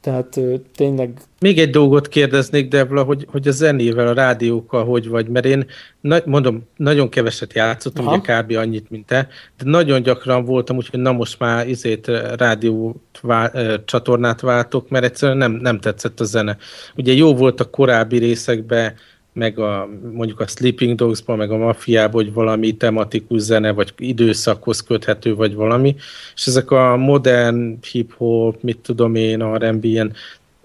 Tehát tényleg... Még egy dolgot kérdeznék, Devla, hogy, hogy a zenével, a rádiókkal hogy vagy, mert én na, mondom, nagyon keveset játszottam, Aha. ugye kb. annyit, mint te, de nagyon gyakran voltam, úgyhogy na most már izét rádió vál, csatornát váltok, mert egyszerűen nem, nem tetszett a zene. Ugye jó volt a korábbi részekben meg a, mondjuk a Sleeping Dogs-ban, meg a Mafiában, hogy valami tematikus zene, vagy időszakhoz köthető, vagy valami, és ezek a modern hip-hop, mit tudom én, R&B, ilyen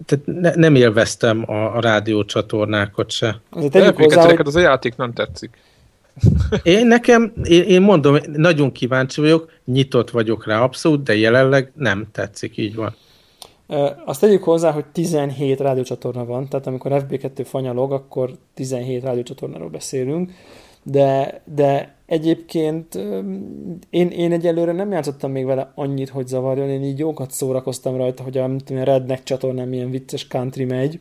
tehát ne, nem élveztem a, a rádiócsatornákat se. Azért tegyük hozzá, hogy... az a játék nem tetszik. Én nekem, én, én mondom, nagyon kíváncsi vagyok, nyitott vagyok rá abszolút, de jelenleg nem tetszik, így van. Azt tegyük hozzá, hogy 17 rádiócsatorna van, tehát amikor FB2 fanyalog, akkor 17 rádiócsatornáról beszélünk, de, de egyébként én, én egyelőre nem játszottam még vele annyit, hogy zavarjon, én így jókat szórakoztam rajta, hogy a, a Redneck csatornán milyen vicces country megy.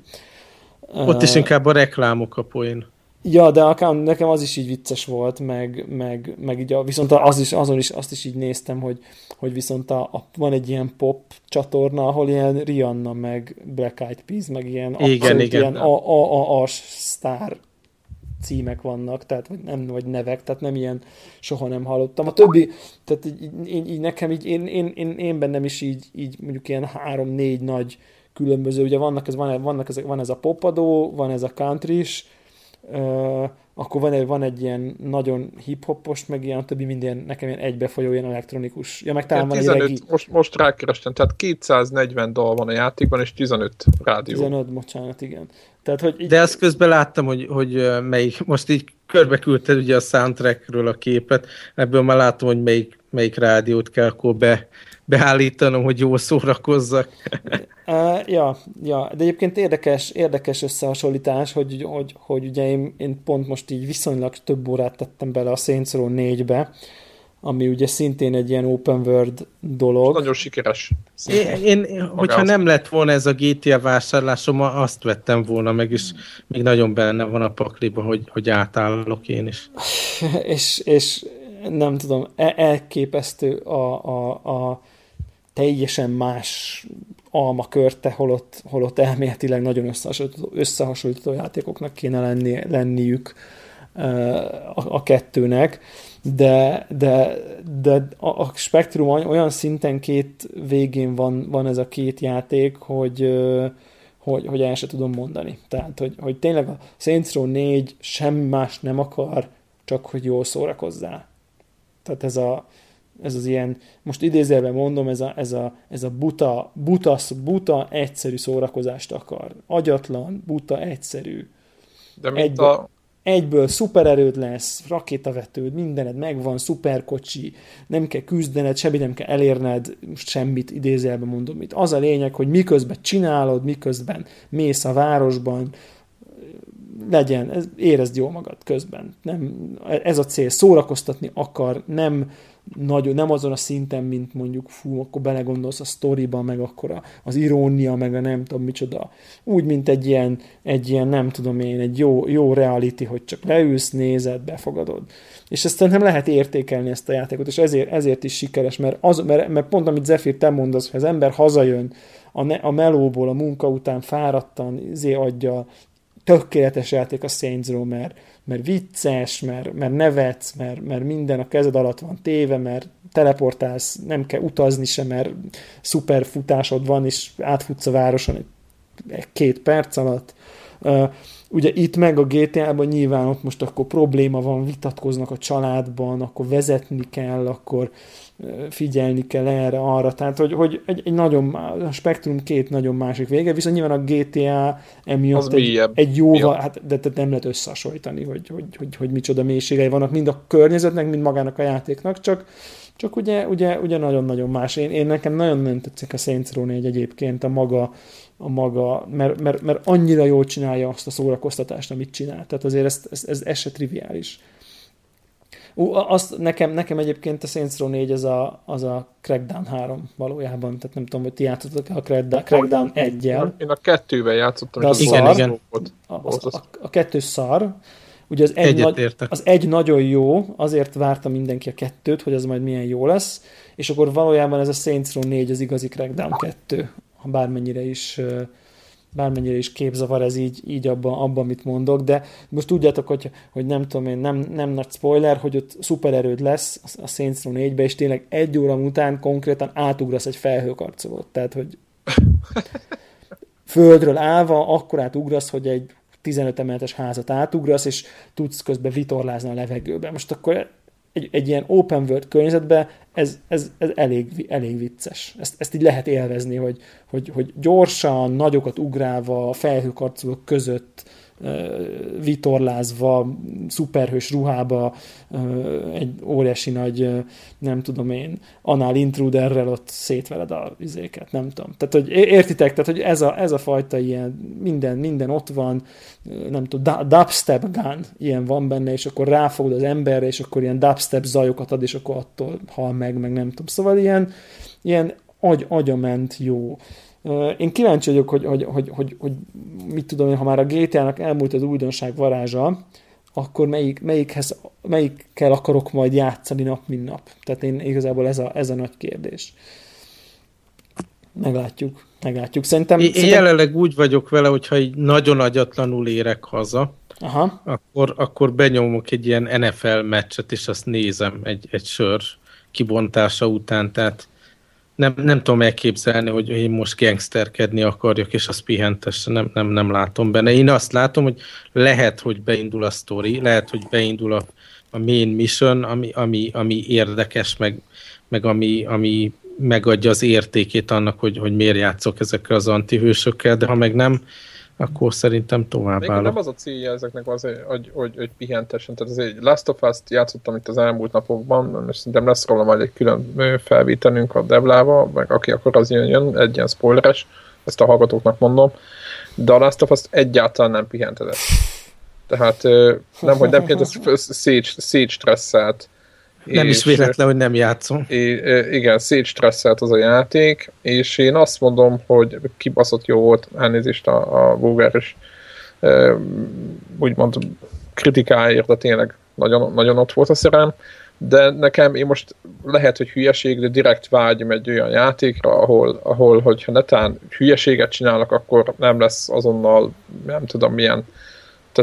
Ott is inkább a reklámok a poén. Ja, de akár nekem az is így vicces volt, meg, meg, meg így a, viszont az is, azon is azt is így néztem, hogy, hogy viszont a, a, van egy ilyen pop csatorna, ahol ilyen Rihanna, meg Black Eyed Peas, meg ilyen igen, igen, ilyen a, a, a, a sztár címek vannak, tehát vagy nem, vagy nevek, tehát nem ilyen soha nem hallottam. A többi, tehát így, így, így nekem így, én, én, én, én bennem is így, így mondjuk ilyen három-négy nagy különböző, ugye vannak ez, van, vannak ezek, van ez a popadó, van ez a country is, akkor van egy, van egy ilyen nagyon hip-hopos, meg ilyen többi minden, nekem ilyen egybefolyó, ilyen elektronikus. Ja, meg talán van 15, egy regi... most, most rákerestem, tehát 240 dal van a játékban, és 15 rádió. 15, bocsánat, igen. Tehát, hogy így... De ezt közben láttam, hogy, hogy melyik, most így körbe küldted ugye a soundtrackről a képet, ebből már látom, hogy melyik, melyik rádiót kell akkor be, beállítanom, hogy jól szórakozzak. Uh, ja, ja, de egyébként érdekes, érdekes összehasonlítás, hogy, hogy, hogy ugye én, én pont most így viszonylag több órát tettem bele a Saints Row 4-be, ami ugye szintén egy ilyen open world dolog. Nagyon sikeres. Én, én hogyha nem lett volna ez a GTA vásárlásom, azt vettem volna meg, és még nagyon benne van a pakliba, hogy, hogy átállok én is. és, és nem tudom, e, elképesztő a, a, a teljesen más alma körte, holott, holott elméletileg nagyon összehasonlító, összehasonlító játékoknak kéne lenni, lenniük a, a kettőnek, de, de, de a, a spektrum olyan szinten két végén van, van ez a két játék, hogy, hogy, hogy el sem tudom mondani. Tehát, hogy, hogy tényleg a Saints Row 4 semmi más nem akar, csak hogy jól szórakozzál. Tehát ez a, ez az ilyen, most idézőben mondom, ez a, ez a, ez a buta, buta, buta, egyszerű szórakozást akar. Agyatlan, buta, egyszerű. De mint egyből, a... egyből szupererőd lesz, rakétavetőd, mindened megvan, szuperkocsi, nem kell küzdened, semmi nem kell elérned, most semmit idézőben mondom. Itt az a lényeg, hogy miközben csinálod, miközben mész a városban, legyen, ez, érezd jól magad közben. Nem, ez a cél, szórakoztatni akar, nem nagyon, nem azon a szinten, mint mondjuk, fú, akkor belegondolsz a sztoriba, meg akkor az irónia, meg a nem tudom micsoda. Úgy, mint egy ilyen, egy ilyen nem tudom én, egy jó, jó reality, hogy csak leülsz, nézed, befogadod. És ezt nem lehet értékelni ezt a játékot, és ezért, ezért is sikeres, mert, az, mert, mert pont amit Zephyr te mondasz, hogy az ember hazajön a, ne, a melóból, a munka után fáradtan, izé adja, tökéletes játék a Saints Row, mert, mert vicces, mert, mert nevetsz, mert, mert minden a kezed alatt van téve, mert teleportálsz, nem kell utazni sem, mert szuper futásod van, és átfutsz a városon egy, egy két perc alatt. Ugye itt meg a GTA-ban nyilván ott most akkor probléma van, vitatkoznak a családban, akkor vezetni kell, akkor figyelni kell erre, arra, tehát hogy, hogy egy, egy nagyon, a spektrum két nagyon másik vége, viszont nyilván a GTA emiatt egy, egy jóval, hát, de, de nem lehet összehasonlítani, hogy, hogy, hogy, hogy micsoda mélységei vannak mind a környezetnek, mind magának a játéknak, csak, csak ugye, ugye, ugye nagyon-nagyon más. Én, én nekem nagyon nem tetszik a Saints Row 4 egyébként a maga, a maga mert, mert, mert annyira jól csinálja azt a szórakoztatást, amit csinál. Tehát azért ez, ez, ez, ez se triviális. Ú, azt nekem, nekem egyébként a Saints Row 4 az a, az a Crackdown 3 valójában, tehát nem tudom, hogy ti játszottatok a Crackdown, Crackdown 1 -jel. Én a kettővel játszottam, De az igen, szar, igen. Volt. A, a, a, a kettő szar, Ugye az egy, nagy, az egy nagyon jó, azért várta mindenki a kettőt, hogy az majd milyen jó lesz, és akkor valójában ez a Saints Row 4 az igazi Crackdown 2, ha bármennyire is bármennyire is képzavar ez így, így abban, abba, amit mondok, de most tudjátok, hogy, hogy nem tudom én, nem, nem nagy spoiler, hogy ott szupererőd lesz a Saints Row 4-be, és tényleg egy óra után konkrétan átugrasz egy felhőkarcolót. Tehát, hogy földről állva akkor átugrasz, hogy egy 15 emeletes házat átugrasz, és tudsz közben vitorlázni a levegőben. Most akkor egy, egy ilyen open world környezetben ez, ez, ez elég, elég vicces. Ezt, ezt így lehet élvezni, hogy, hogy, hogy gyorsan, nagyokat ugrálva, felhőkarcolók között vitorlázva, szuperhős ruhába, egy óriási nagy, nem tudom én, anál intruderrel ott szétveled a vizéket, nem tudom. Tehát, hogy értitek, tehát, hogy ez a, ez a fajta ilyen, minden, minden ott van, nem tudom, dubstep gun, ilyen van benne, és akkor ráfogod az emberre, és akkor ilyen dubstep zajokat ad, és akkor attól hal meg, meg nem tudom. Szóval ilyen, ilyen agy, agyament jó én kíváncsi vagyok, hogy, hogy, hogy, hogy, hogy mit tudom én, ha már a GTA-nak elmúlt az újdonság varázsa, akkor melyik, melyikhez, melyikkel akarok majd játszani nap, mint nap. Tehát én igazából ez a, ez a nagy kérdés. Meglátjuk. Meglátjuk. Szerintem, én, szerintem... jelenleg úgy vagyok vele, hogyha így nagyon agyatlanul érek haza, Aha. Akkor, akkor benyomok egy ilyen NFL meccset, és azt nézem egy, egy sör kibontása után, tehát nem, nem tudom elképzelni, hogy én most gangsterkedni akarjak, és azt pihentesse, nem, nem, nem látom benne. Én azt látom, hogy lehet, hogy beindul a story, lehet, hogy beindul a, a main mission, ami, ami, ami érdekes, meg, meg ami, ami megadja az értékét annak, hogy, hogy miért játszok ezekkel az antihősökkel, de ha meg nem, akkor szerintem tovább állok. Nem az a célja ezeknek, az, hogy, hogy, hogy pihentesen. Tehát azért Last of Us-t játszottam itt az elmúlt napokban, és szerintem lesz róla majd egy külön felvételünk a Devlával, meg aki akkor az jön, jön egy ilyen spoileres, ezt a hallgatóknak mondom, de a Last of Us egyáltalán nem pihentedett. Tehát nem, hogy nem pihentett, szét, szétstresszelt nem és, is véletlen, hogy nem játszom. Igen, szétstresszelt az a játék, és én azt mondom, hogy kibaszott jó volt, elnézést a, a Google is úgymond kritikáért, de tényleg nagyon, nagyon ott volt a szerem, de nekem én most lehet, hogy hülyeség, de direkt vágyom egy olyan játékra, ahol, ahol hogyha netán hülyeséget csinálok, akkor nem lesz azonnal, nem tudom milyen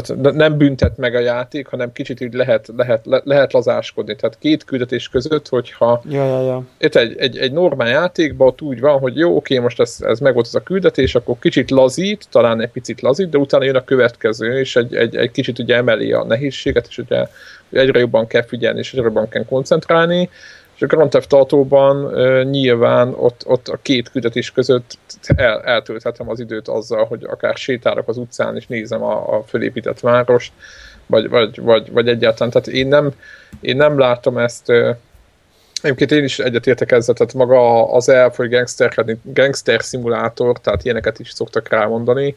tehát nem büntet meg a játék, hanem kicsit úgy lehet, lehet, le, lehet lazáskodni. Tehát két küldetés között, hogyha ja, ja, ja. Itt egy, egy, egy normál játékban ott úgy van, hogy jó, oké, most ez, ez meg volt ez a küldetés, akkor kicsit lazít, talán egy picit lazít, de utána jön a következő, és egy, egy, egy kicsit ugye emeli a nehézséget, és ugye egyre jobban kell figyelni, és egyre jobban kell koncentrálni, és a Grand Theft Auto-ban nyilván ott, ott a két küldetés között el, eltölthetem az időt azzal, hogy akár sétálok az utcán, és nézem a, a fölépített várost, vagy, vagy, vagy, vagy egyáltalán. Tehát én nem, én nem látom ezt Egyébként én is egyetértek ezzel, tehát maga az elf, hogy gangster, gangster szimulátor, tehát ilyeneket is szoktak rámondani.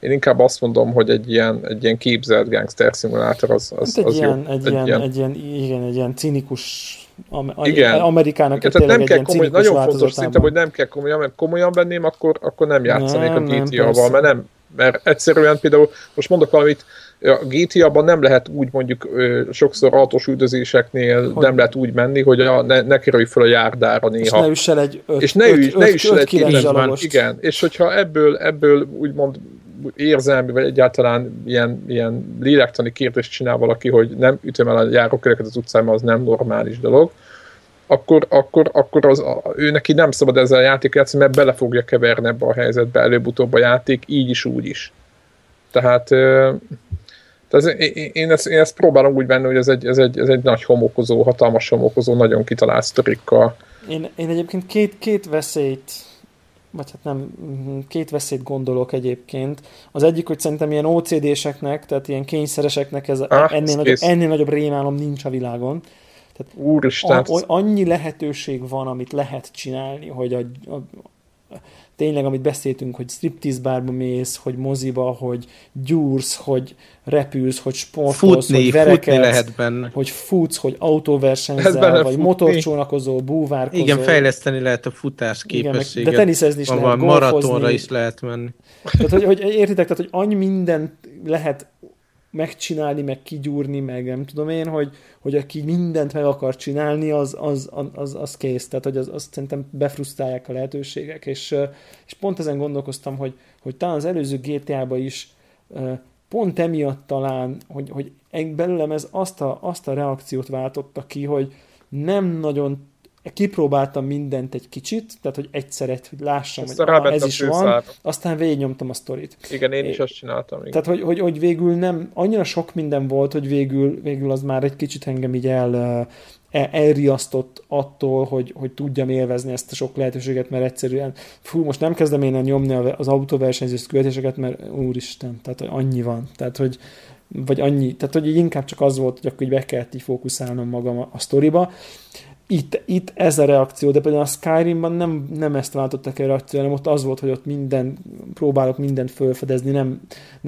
Én inkább azt mondom, hogy egy ilyen, egy ilyen képzelt gangster szimulátor az, az, hát egy az ilyen, jó. Egy, egy, ilyen, ilyen, egy, ilyen, igen, egy ilyen cinikus igen. Amerikának Igen, tehát nem kell komoly, nagyon fontos szinten, hogy nem kell komolyan, mert komolyan venném, akkor, akkor nem játszanék nem, a GTA-val, mert nem, mert egyszerűen például, most mondok valamit, a GTA-ban nem lehet úgy mondjuk sokszor autós üldözéseknél hogy? nem lehet úgy menni, hogy a, ne, ne kerülj fel a járdára néha. És ne üss el egy öt, és ne üss, öt, ne üss öt, egy Igen, és hogyha ebből, ebből úgymond érzelmi, vagy egyáltalán ilyen, ilyen lélektani kérdést csinál valaki, hogy nem ütöm el a járóköröket az utcán, az nem normális dolog, akkor, akkor, akkor az, ő neki nem szabad ezzel a játék játszani, mert bele fogja keverni ebbe a helyzetbe előbb-utóbb a játék, így is, úgy is. Tehát, tehát én, ezt, én ezt próbálom úgy venni, hogy ez egy, ez egy, ez egy nagy homokozó, hatalmas homokozó, nagyon kitalált sztorikkal. Én, én egyébként két, két veszélyt vagy hát nem, két veszélyt gondolok egyébként. Az egyik, hogy szerintem ilyen OCD-seknek, tehát ilyen kényszereseknek ez ah, ennél, nagyobb, ennél nagyobb rémálom nincs a világon. Tehát Úristen! A, annyi lehetőség van, amit lehet csinálni, hogy a, a, tényleg, amit beszéltünk, hogy striptease bárba mész, hogy moziba, hogy gyúrsz, hogy repülsz, hogy sportolsz, futni, hogy verekedsz, futni lehet benne. hogy futsz, hogy autóversenyzel, vagy futni. motorcsónakozol, búvárkozol. Igen, fejleszteni lehet a futás képességet. Igen, de teniszezni is van, lehet, Maratonra is lehet menni. Tehát, hogy, hogy értitek, tehát, hogy annyi minden lehet megcsinálni, meg kigyúrni, meg nem tudom én, hogy, hogy aki mindent meg akar csinálni, az, az, az, az kész. Tehát, hogy az, azt szerintem befrusztálják a lehetőségek. És, és pont ezen gondolkoztam, hogy, hogy talán az előző GTA-ba is pont emiatt talán, hogy, hogy belőlem ez azt a, azt a reakciót váltotta ki, hogy nem nagyon kipróbáltam mindent egy kicsit, tehát hogy egyszerre, hogy lássam, aztán hogy ah, ez is van, aztán végignyomtam a sztorit. Igen, én is azt csináltam. Igen. Tehát, hogy, hogy, hogy, végül nem, annyira sok minden volt, hogy végül, végül az már egy kicsit engem így el, el elriasztott attól, hogy, hogy tudjam élvezni ezt a sok lehetőséget, mert egyszerűen, fú, most nem kezdem én nyomni az autóversenyzős követéseket, mert úristen, tehát hogy annyi van. Tehát, hogy vagy annyi, tehát hogy inkább csak az volt, hogy akkor így be kellett így fókuszálnom magam a, a sztoriba, itt, itt ez a reakció, de például a Skyrimban nem, nem ezt váltottak el reakció, hanem ott az volt, hogy ott minden, próbálok mindent felfedezni, nem,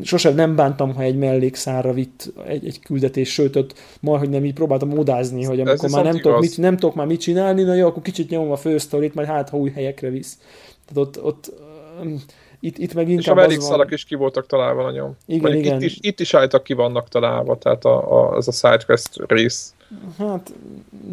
sosem nem bántam, ha egy mellékszárra vitt egy, egy küldetés, sőt, ott majd, hogy nem így próbáltam modázni, hogy amikor már nem tudok, mit, nem tudok már mit csinálni, na jó, akkor kicsit nyomom a fősztorit, majd hát, ha új helyekre visz. Tehát ott, ott itt, itt meg inkább És a mellékszalak is ki voltak találva nagyon. Igen, igen. Itt is, itt is álltak ki vannak találva, tehát a, a, az a sidequest rész. Hát,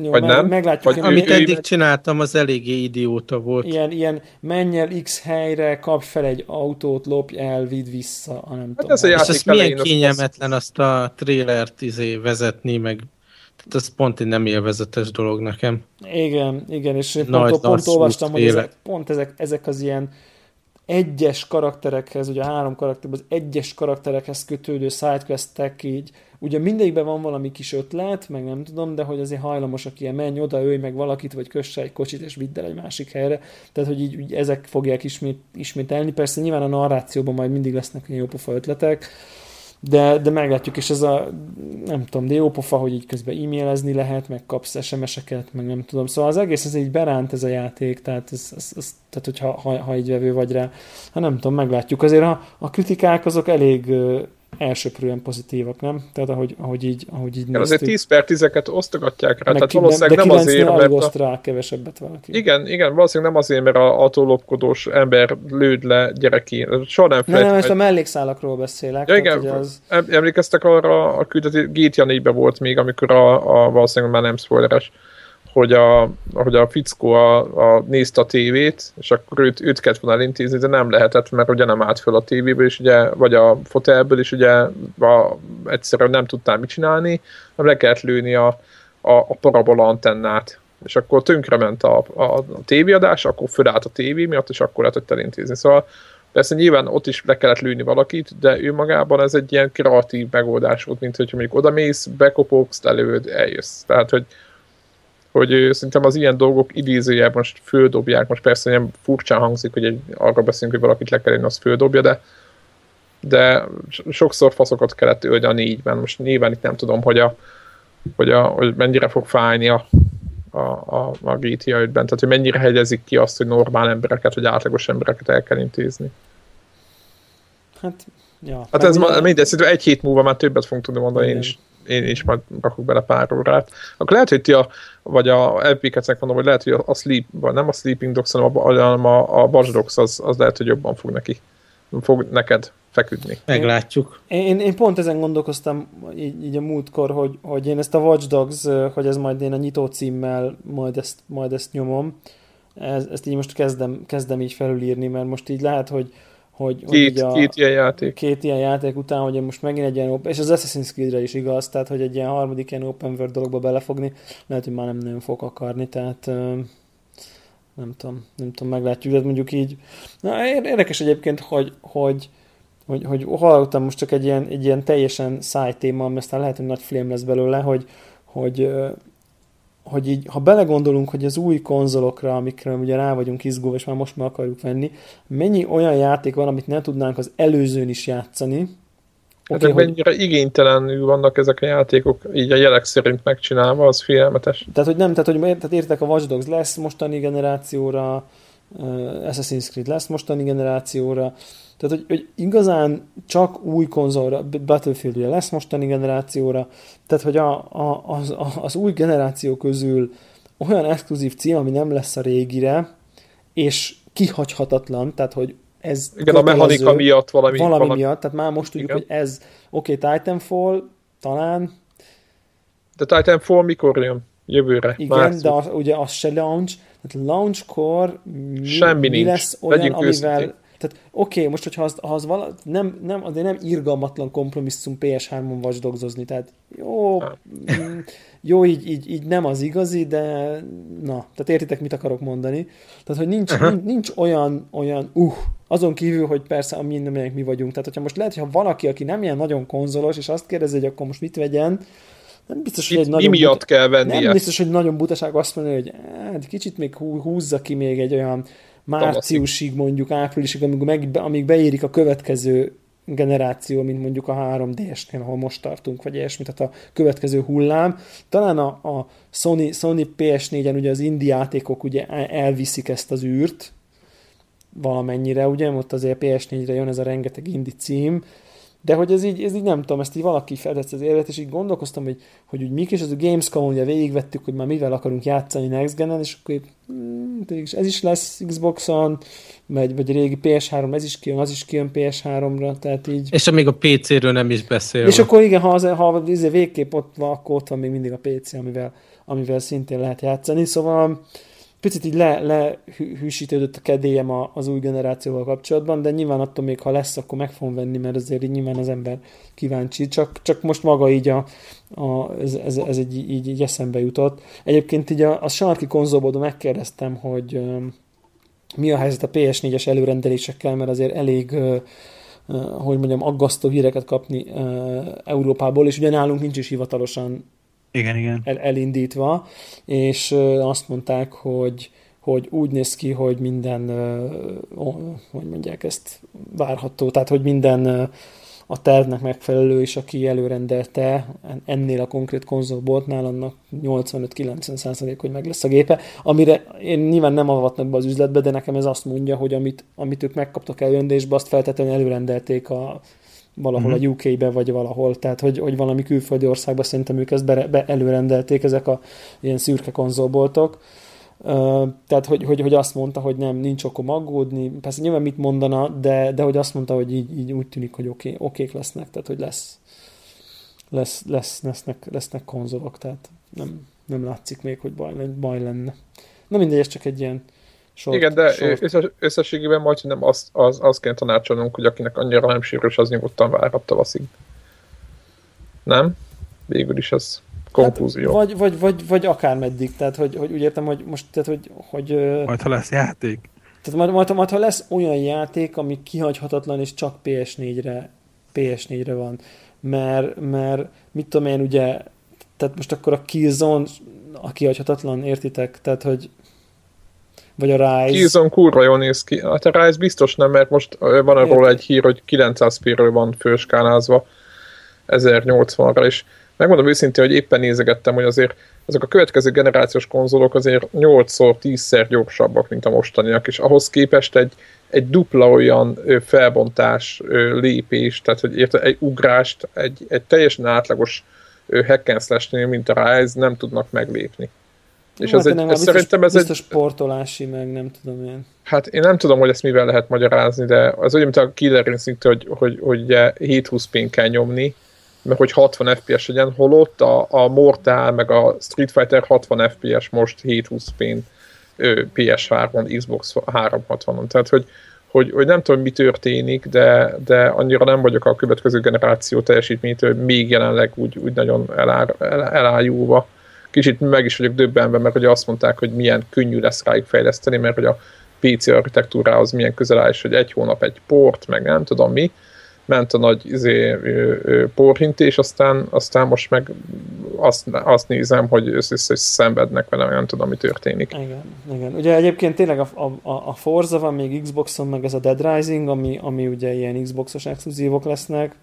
jó, Vagy meg, nem? meglátjuk. Vagy amit ő, eddig ő... csináltam, az eléggé idióta volt. Ilyen, ilyen menj el X helyre, kapj fel egy autót, lopj el, vidd vissza, nem hát tudom. Ez a És az milyen kényelmetlen azt a trailert izé vezetni, meg tehát ez pont egy nem élvezetes dolog nekem. Igen, igen, és Nagy pont, pont olvastam, hogy ezek, pont ezek, ezek az ilyen egyes karakterekhez, ugye a három karakterben az egyes karakterekhez kötődő sidequestek így, ugye mindegyikben van valami kis ötlet, meg nem tudom, de hogy azért hajlamosak ilyen, menj oda, ölj meg valakit, vagy kösse egy kocsit, és vidd el egy másik helyre. Tehát, hogy így, így ezek fogják ismét, ismételni. Persze nyilván a narrációban majd mindig lesznek ilyen jópofa ötletek, de, de meglátjuk, és ez a, nem tudom, de jó hogy így közben e-mailezni lehet, meg kapsz SMS-eket, meg nem tudom. Szóval az egész ez így beránt ez a játék, tehát, ez, ez, ez, tehát hogyha ha, ha így vevő vagy rá, hát nem tudom, meglátjuk. Azért a, a kritikák azok elég elsőprően pozitívak, nem? Tehát ahogy, ahogy így, ahogy így Igen, azért 10 per 10-eket osztogatják rá, tehát valószínűleg nem, nem azért, mert... A... rá kevesebbet valaki. Igen, igen, valószínűleg nem azért, mert a atólopkodós ember lőd le gyereki. Soha nem felejt. Nem, most a mellékszálakról beszélek. Ja, igen, az... emlékeztek arra a küldetés, GTA 4 volt még, amikor a, a valószínűleg már nem spoileres, hogy a, hogy a fickó a, a, nézte a tévét, és akkor őt, őt kellett volna elintézni, de nem lehetett, mert ugye nem állt föl a tévéből, és ugye, vagy a fotelből, és ugye a, egyszerűen nem tudtál mit csinálni, nem le kellett lőni a, a, a parabola antennát, és akkor tönkrement a, a, a tévéadás, akkor fölállt a tévé miatt, és akkor lehetett elintézni. Szóval persze nyilván ott is le kellett lőni valakit, de ő magában ez egy ilyen kreatív megoldás volt, mint hogy mondjuk odamész, bekopogsz, lelőd, eljössz. Tehát, hogy hogy szerintem az ilyen dolgok idézőjel most földobják, most persze ilyen furcsán hangzik, hogy egy, arra beszélünk, hogy valakit le kell az földobja, de de sokszor faszokat kellett ölni a négyben. Most nyilván itt nem tudom, hogy, a, hogy, a, hogy mennyire fog fájni a, a, a, a GTA 5-ben, tehát hogy mennyire hegyezik ki azt, hogy normál embereket, vagy átlagos embereket el kell intézni. Hát, ja. Hát ez ma, mindegy, szerintem egy hét múlva már többet fogunk tudni mondani én is én is majd rakok bele pár órát. Akkor lehet, hogy ti a, vagy a FB-kecnek mondom, hogy lehet, hogy a, Sleep, vagy nem a Sleeping Dogs, hanem a, hanem a, a Watch Dogs, az, az lehet, hogy jobban fog neki, fog neked feküdni. Meglátjuk. Én, én, én pont ezen gondolkoztam így, így a múltkor, hogy, hogy én ezt a Watch Dogs, hogy ez majd én a nyitó címmel majd ezt, majd ezt nyomom. Ez, ezt így most kezdem, kezdem így felülírni, mert most így lehet, hogy, hogy, két, hogy a, két ilyen játék. Két ilyen játék után, hogy most megint egy ilyen open, és az Assassin's Creed-re is igaz, tehát hogy egy ilyen harmadik ilyen open world dologba belefogni, lehet, hogy már nem nagyon fog akarni, tehát nem tudom, nem tudom, meglátjuk, de mondjuk így. Na, érdekes egyébként, hogy, hogy, hogy, hogy hallottam most csak egy ilyen, egy ilyen teljesen száj téma, mert aztán lehet, hogy nagy flame lesz belőle, hogy, hogy hogy így, ha belegondolunk, hogy az új konzolokra, amikre ugye rá vagyunk izgulva, és már most már akarjuk venni, mennyi olyan játék van, amit nem tudnánk az előzőn is játszani, Okay, hogy... mennyire igénytelenül vannak ezek a játékok, így a jelek szerint megcsinálva, az félelmetes. Tehát, hogy nem, tehát, hogy tehát értek a Watch Dogs lesz mostani generációra, uh, Assassin's Creed lesz mostani generációra, tehát, hogy, hogy igazán csak új konzolra, battlefield lesz mostani generációra, tehát, hogy a, a, az, a, az új generáció közül olyan exkluzív cím, ami nem lesz a régire, és kihagyhatatlan, tehát, hogy ez Igen, a mechanika miatt valami. Valami, valami miatt, tehát már most tudjuk, Igen. hogy ez, oké, okay, Titanfall, talán. De Titanfall mikor jön? Jövőre. Igen, március. de az, ugye az se launch, tehát launchkor mi, Semmi mi nincs. lesz olyan, Legyünk amivel, őszintén Tehát oké, okay, most hogyha az, ha az vala, nem, nem, azért nem irgalmatlan kompromisszum PS3-on watchdogzozni, tehát jó, mm, jó így, így, így, nem az igazi, de na, tehát értitek, mit akarok mondani. Tehát, hogy nincs, nincs, nincs olyan, olyan, uh, azon kívül, hogy persze a mindenek mi vagyunk. Tehát, hogyha most lehet, hogyha valaki, aki nem ilyen nagyon konzolos, és azt kérdezi, hogy akkor most mit vegyen, nem biztos, hogy egy nagyon miatt buta, kell vennie? Nem biztos, hogy nagyon butaság azt mondani, hogy hát, kicsit még húzza ki még egy olyan márciusig, mondjuk áprilisig, amíg, meg, amíg beérik a következő generáció, mint mondjuk a 3D-esnél, ahol most tartunk, vagy ilyesmi, tehát a következő hullám. Talán a, a Sony, Sony PS4-en ugye az indie játékok ugye elviszik ezt az űrt, valamennyire, ugye, ott azért PS4-re jön ez a rengeteg indie cím, de hogy ez így, ez így nem tudom, ezt így valaki fedett az élet, és így gondolkoztam, hogy, hogy úgy mik, és az a gamescom ugye végigvettük, hogy már mivel akarunk játszani Next Gen-en, és akkor hmm, ez is lesz Xbox-on, vagy, vagy régi PS3, ez is kijön, az is kijön PS3-ra, tehát így... És amíg a PC-ről nem is beszél. És akkor igen, ha, az, ha az végképp ott van, akkor ott van még mindig a PC, amivel, amivel szintén lehet játszani, szóval picit így le, lehűsítődött a kedélyem az új generációval kapcsolatban, de nyilván attól még, ha lesz, akkor meg fogom venni, mert azért így nyilván az ember kíváncsi. Csak, csak most maga így a, a, ez, ez, ez egy, így, így eszembe jutott. Egyébként így a, a sarki konzolból megkérdeztem, hogy mi a helyzet a PS4-es előrendelésekkel, mert azért elég hogy mondjam, aggasztó híreket kapni Európából, és ugye nálunk nincs is hivatalosan igen, igen. El, elindítva, és azt mondták, hogy, hogy úgy néz ki, hogy minden, hogy mondják ezt, várható, tehát hogy minden a tervnek megfelelő, és aki előrendelte ennél a konkrét konzolboltnál, annak 85-90 százalék, hogy meg lesz a gépe, amire én nyilván nem avatnak be az üzletbe, de nekem ez azt mondja, hogy amit, amit ők megkaptak előrendésbe, azt feltétlenül előrendelték a valahol uh-huh. a mhm. UK-be, vagy valahol, tehát hogy, hogy valami külföldi országban szerintem ők ezt be, be előrendelték, ezek a ilyen szürke konzolboltok. Uh, tehát, hogy, hogy, hogy, azt mondta, hogy nem, nincs okom aggódni, persze nyilván mit mondana, de, de hogy azt mondta, hogy így, így úgy tűnik, hogy oké, okay, okék lesznek, tehát hogy lesz, lesz, lesz, lesznek, lesznek konzolok, tehát nem, nem látszik még, hogy baj, baj lenne. Na mindegy, ez csak egy ilyen Short, Igen, de short. összességében majd nem azt, az, az kell tanácsolnunk, hogy akinek annyira nem sírős, az nyugodtan várhat tavaszig. Nem? Végül is az konklúzió. Hát, vagy, vagy, vagy, vagy akár meddig, tehát hogy, hogy úgy értem, hogy most, tehát hogy, hogy majd ha lesz játék. Tehát majd, majd, majd, ha lesz olyan játék, ami kihagyhatatlan, és csak PS4-re PS4-re van, mert, mert mit tudom én, ugye, tehát most akkor a Killzone a kihagyhatatlan, értitek? Tehát, hogy vagy a Rise. Killzone kurva jól néz ki. Hát a Rise biztos nem, mert most van arról egy hír, hogy 900 p van főskálázva 1080-ra, és megmondom őszintén, hogy éppen nézegettem, hogy azért ezek a következő generációs konzolok azért 8-szor, 10-szer gyorsabbak, mint a mostaniak, és ahhoz képest egy, egy dupla olyan felbontás lépés, tehát hogy érte, egy ugrást, egy, egy teljesen átlagos hack mint a Rise nem tudnak meglépni. És hát ez egy, ez biztos, szerintem ez biztos egy... sportolási, meg nem tudom én. Hát én nem tudom, hogy ezt mivel lehet magyarázni, de az olyan, mint a Killer Instinct, hogy, hogy, hogy ugye 720 p kell nyomni, meg hogy 60 FPS legyen, holott a, a Mortal, meg a Street Fighter 60 FPS most 720 p PS3-on, Xbox 360-on. Tehát, hogy, hogy, hogy nem tudom, mi történik, de, de annyira nem vagyok a következő generáció teljesítménytől, még jelenleg úgy, úgy nagyon elár, el, elájulva kicsit meg is vagyok döbbenve, mert hogy azt mondták, hogy milyen könnyű lesz rájuk fejleszteni, mert hogy a PC architektúrához milyen közel áll, és hogy egy hónap egy port, meg nem tudom mi, ment a nagy izé, porhintés, aztán, aztán most meg azt, azt nézem, hogy össze szenvednek vele, nem tudom, mi történik. Igen, igen. Ugye egyébként tényleg a, a, a Forza van még Xboxon, meg ez a Dead Rising, ami, ami ugye ilyen Xboxos exkluzívok lesznek,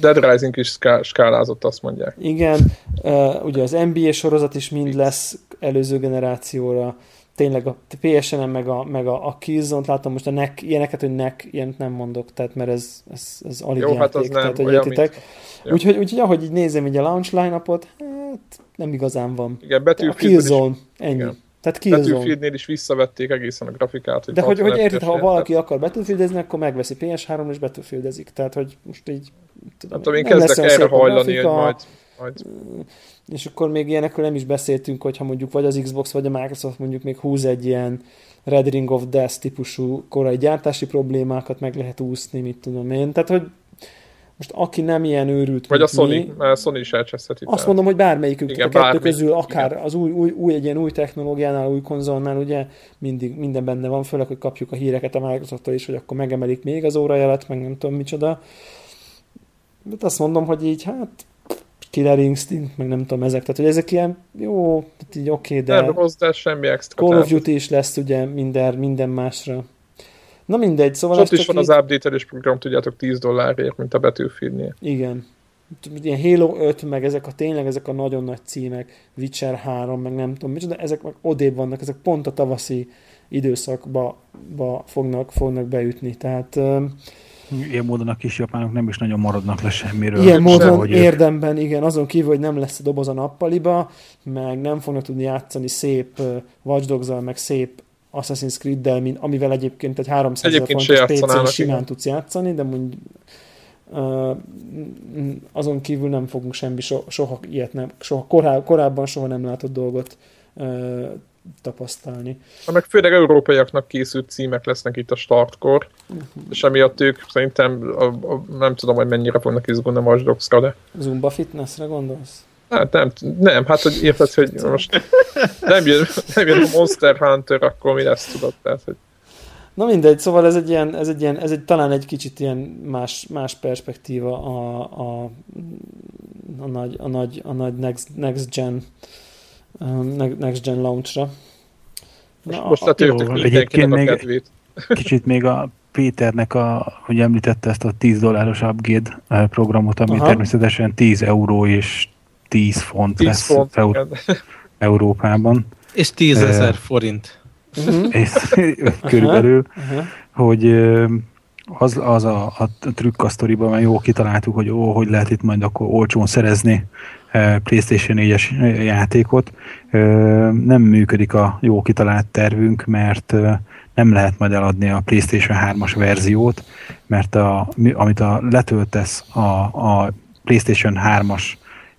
Dead Rising is skálázott, azt mondják. Igen, uh, ugye az NBA sorozat is mind lesz előző generációra, tényleg a PSN-en meg a, meg a, a Killzone-t látom most a nek, ilyeneket, hogy nek, ilyent nem mondok, tehát mert ez, ez, ez alig Jó, játék, hát az nem, tehát, hogy értitek. Úgyhogy, úgyhogy ahogy így nézem így a launch line-upot, hát nem igazán van. Igen, Battlefield a Killzone, ennyi. Igen. Tehát. Battlefieldnél is visszavették egészen a grafikát. Hogy De hogy, hogy érted, ha valaki akar Battlefieldezni, akkor megveszi PS3 és Battlefieldezik. Tehát, hogy most így tudom, nem tudom, én kezdek erre hajlani, hogy majd... Majd. És akkor még ilyenekről nem is beszéltünk, hogyha mondjuk vagy az Xbox, vagy a Microsoft mondjuk még húz egy ilyen Red Ring of Death típusú korai gyártási problémákat meg lehet úszni, mit tudom én. Tehát, hogy most aki nem ilyen őrült, Vagy a Sony, mi, a Sony is elcseszheti. Azt mondom, hogy bármelyikünk igen, a kettő bármi, közül, akár igen. az új, új, új, egy ilyen új technológiánál, új konzolnál, ugye mindig minden benne van, főleg, hogy kapjuk a híreket a microsoft is, hogy akkor megemelik még az órajelet, meg nem tudom micsoda. De azt mondom, hogy így hát Killer Instinct, meg nem tudom ezek, tehát hogy ezek ilyen jó, így oké, okay, de... Nem hozzá semmi extra. Call of Duty is lesz ugye minden, minden másra. Na mindegy, szóval... ott is van így... az update program, tudjátok, 10 dollárért, mint a Battlefieldnél. Igen. Ilyen Halo 5, meg ezek a tényleg ezek a nagyon nagy címek, Witcher 3, meg nem tudom micsoda, ezek meg odébb vannak, ezek pont a tavaszi időszakba ba fognak, fognak beütni, tehát Ilyen módon a kis japánok nem is nagyon maradnak le semmiről. Ilyen módon hogy érdemben, igen, azon kívül, hogy nem lesz a doboz a nappaliba, meg nem fognak tudni játszani szép Watch dogs meg szép Assassin's Creed-del, amivel egyébként egy 300 egyébként fontos PC-n simán igen. tudsz játszani, de mondjuk uh, azon kívül nem fogunk semmi, so, soha ilyet nem, soha koráb, korábban soha nem látott dolgot uh, tapasztalni. Ha meg főleg európaiaknak készült címek lesznek itt a startkor, uh-huh. és emiatt ők szerintem a, a, nem tudom, hogy mennyire fognak izgulni a Watch Dogs-ra, de... Zumba fitnessre gondolsz? Hát nem, nem, hát hogy érted, hogy most nem jön, nem jön a Monster Hunter, akkor mi lesz, tudod, tehát, hogy... Na mindegy, szóval ez egy ilyen, ez egy ilyen, ez egy talán egy kicsit ilyen más, más perspektíva a, a, a nagy, a nagy, a nagy next, next gen next gen launchra. Na, most a, a, egyébként a még kicsit még a Péternek, a, hogy említette ezt a 10 dolláros upgrade eh, programot, ami Aha. természetesen 10 euró és 10 font 10 lesz font, Euró- Európában. És 10 ezer uh, forint. Uh-huh. És, körülbelül, uh-huh. hogy az, az a, a trükk a sztoriban, mert jó kitaláltuk, hogy ó, hogy lehet itt majd akkor olcsón szerezni PlayStation 4-es játékot. Nem működik a jó kitalált tervünk, mert nem lehet majd eladni a PlayStation 3-as verziót, mert a, amit a letöltesz a, a PlayStation 3-as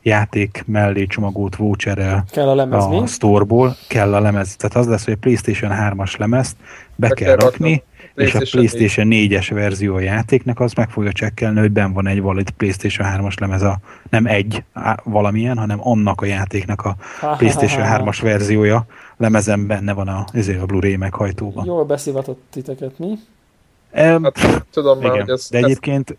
játék mellé csomagolt voucherrel kell a, lemez, a mi? storeból, kell a lemez. Tehát az lesz, hogy a PlayStation 3-as lemezt be, be kell rakni, és a PlayStation 4-es verzió a játéknak az meg fogja csekkelni, hogy ben van egy valid PlayStation 3-as lemez, a, nem egy valamilyen, hanem annak a játéknak a PlayStation 3-as verziója lemezen benne van a, ezért a Blu-ray meghajtóban. Jól beszivatott titeket, mi? Um, hát, tudom igen, már, hogy ez, de egyébként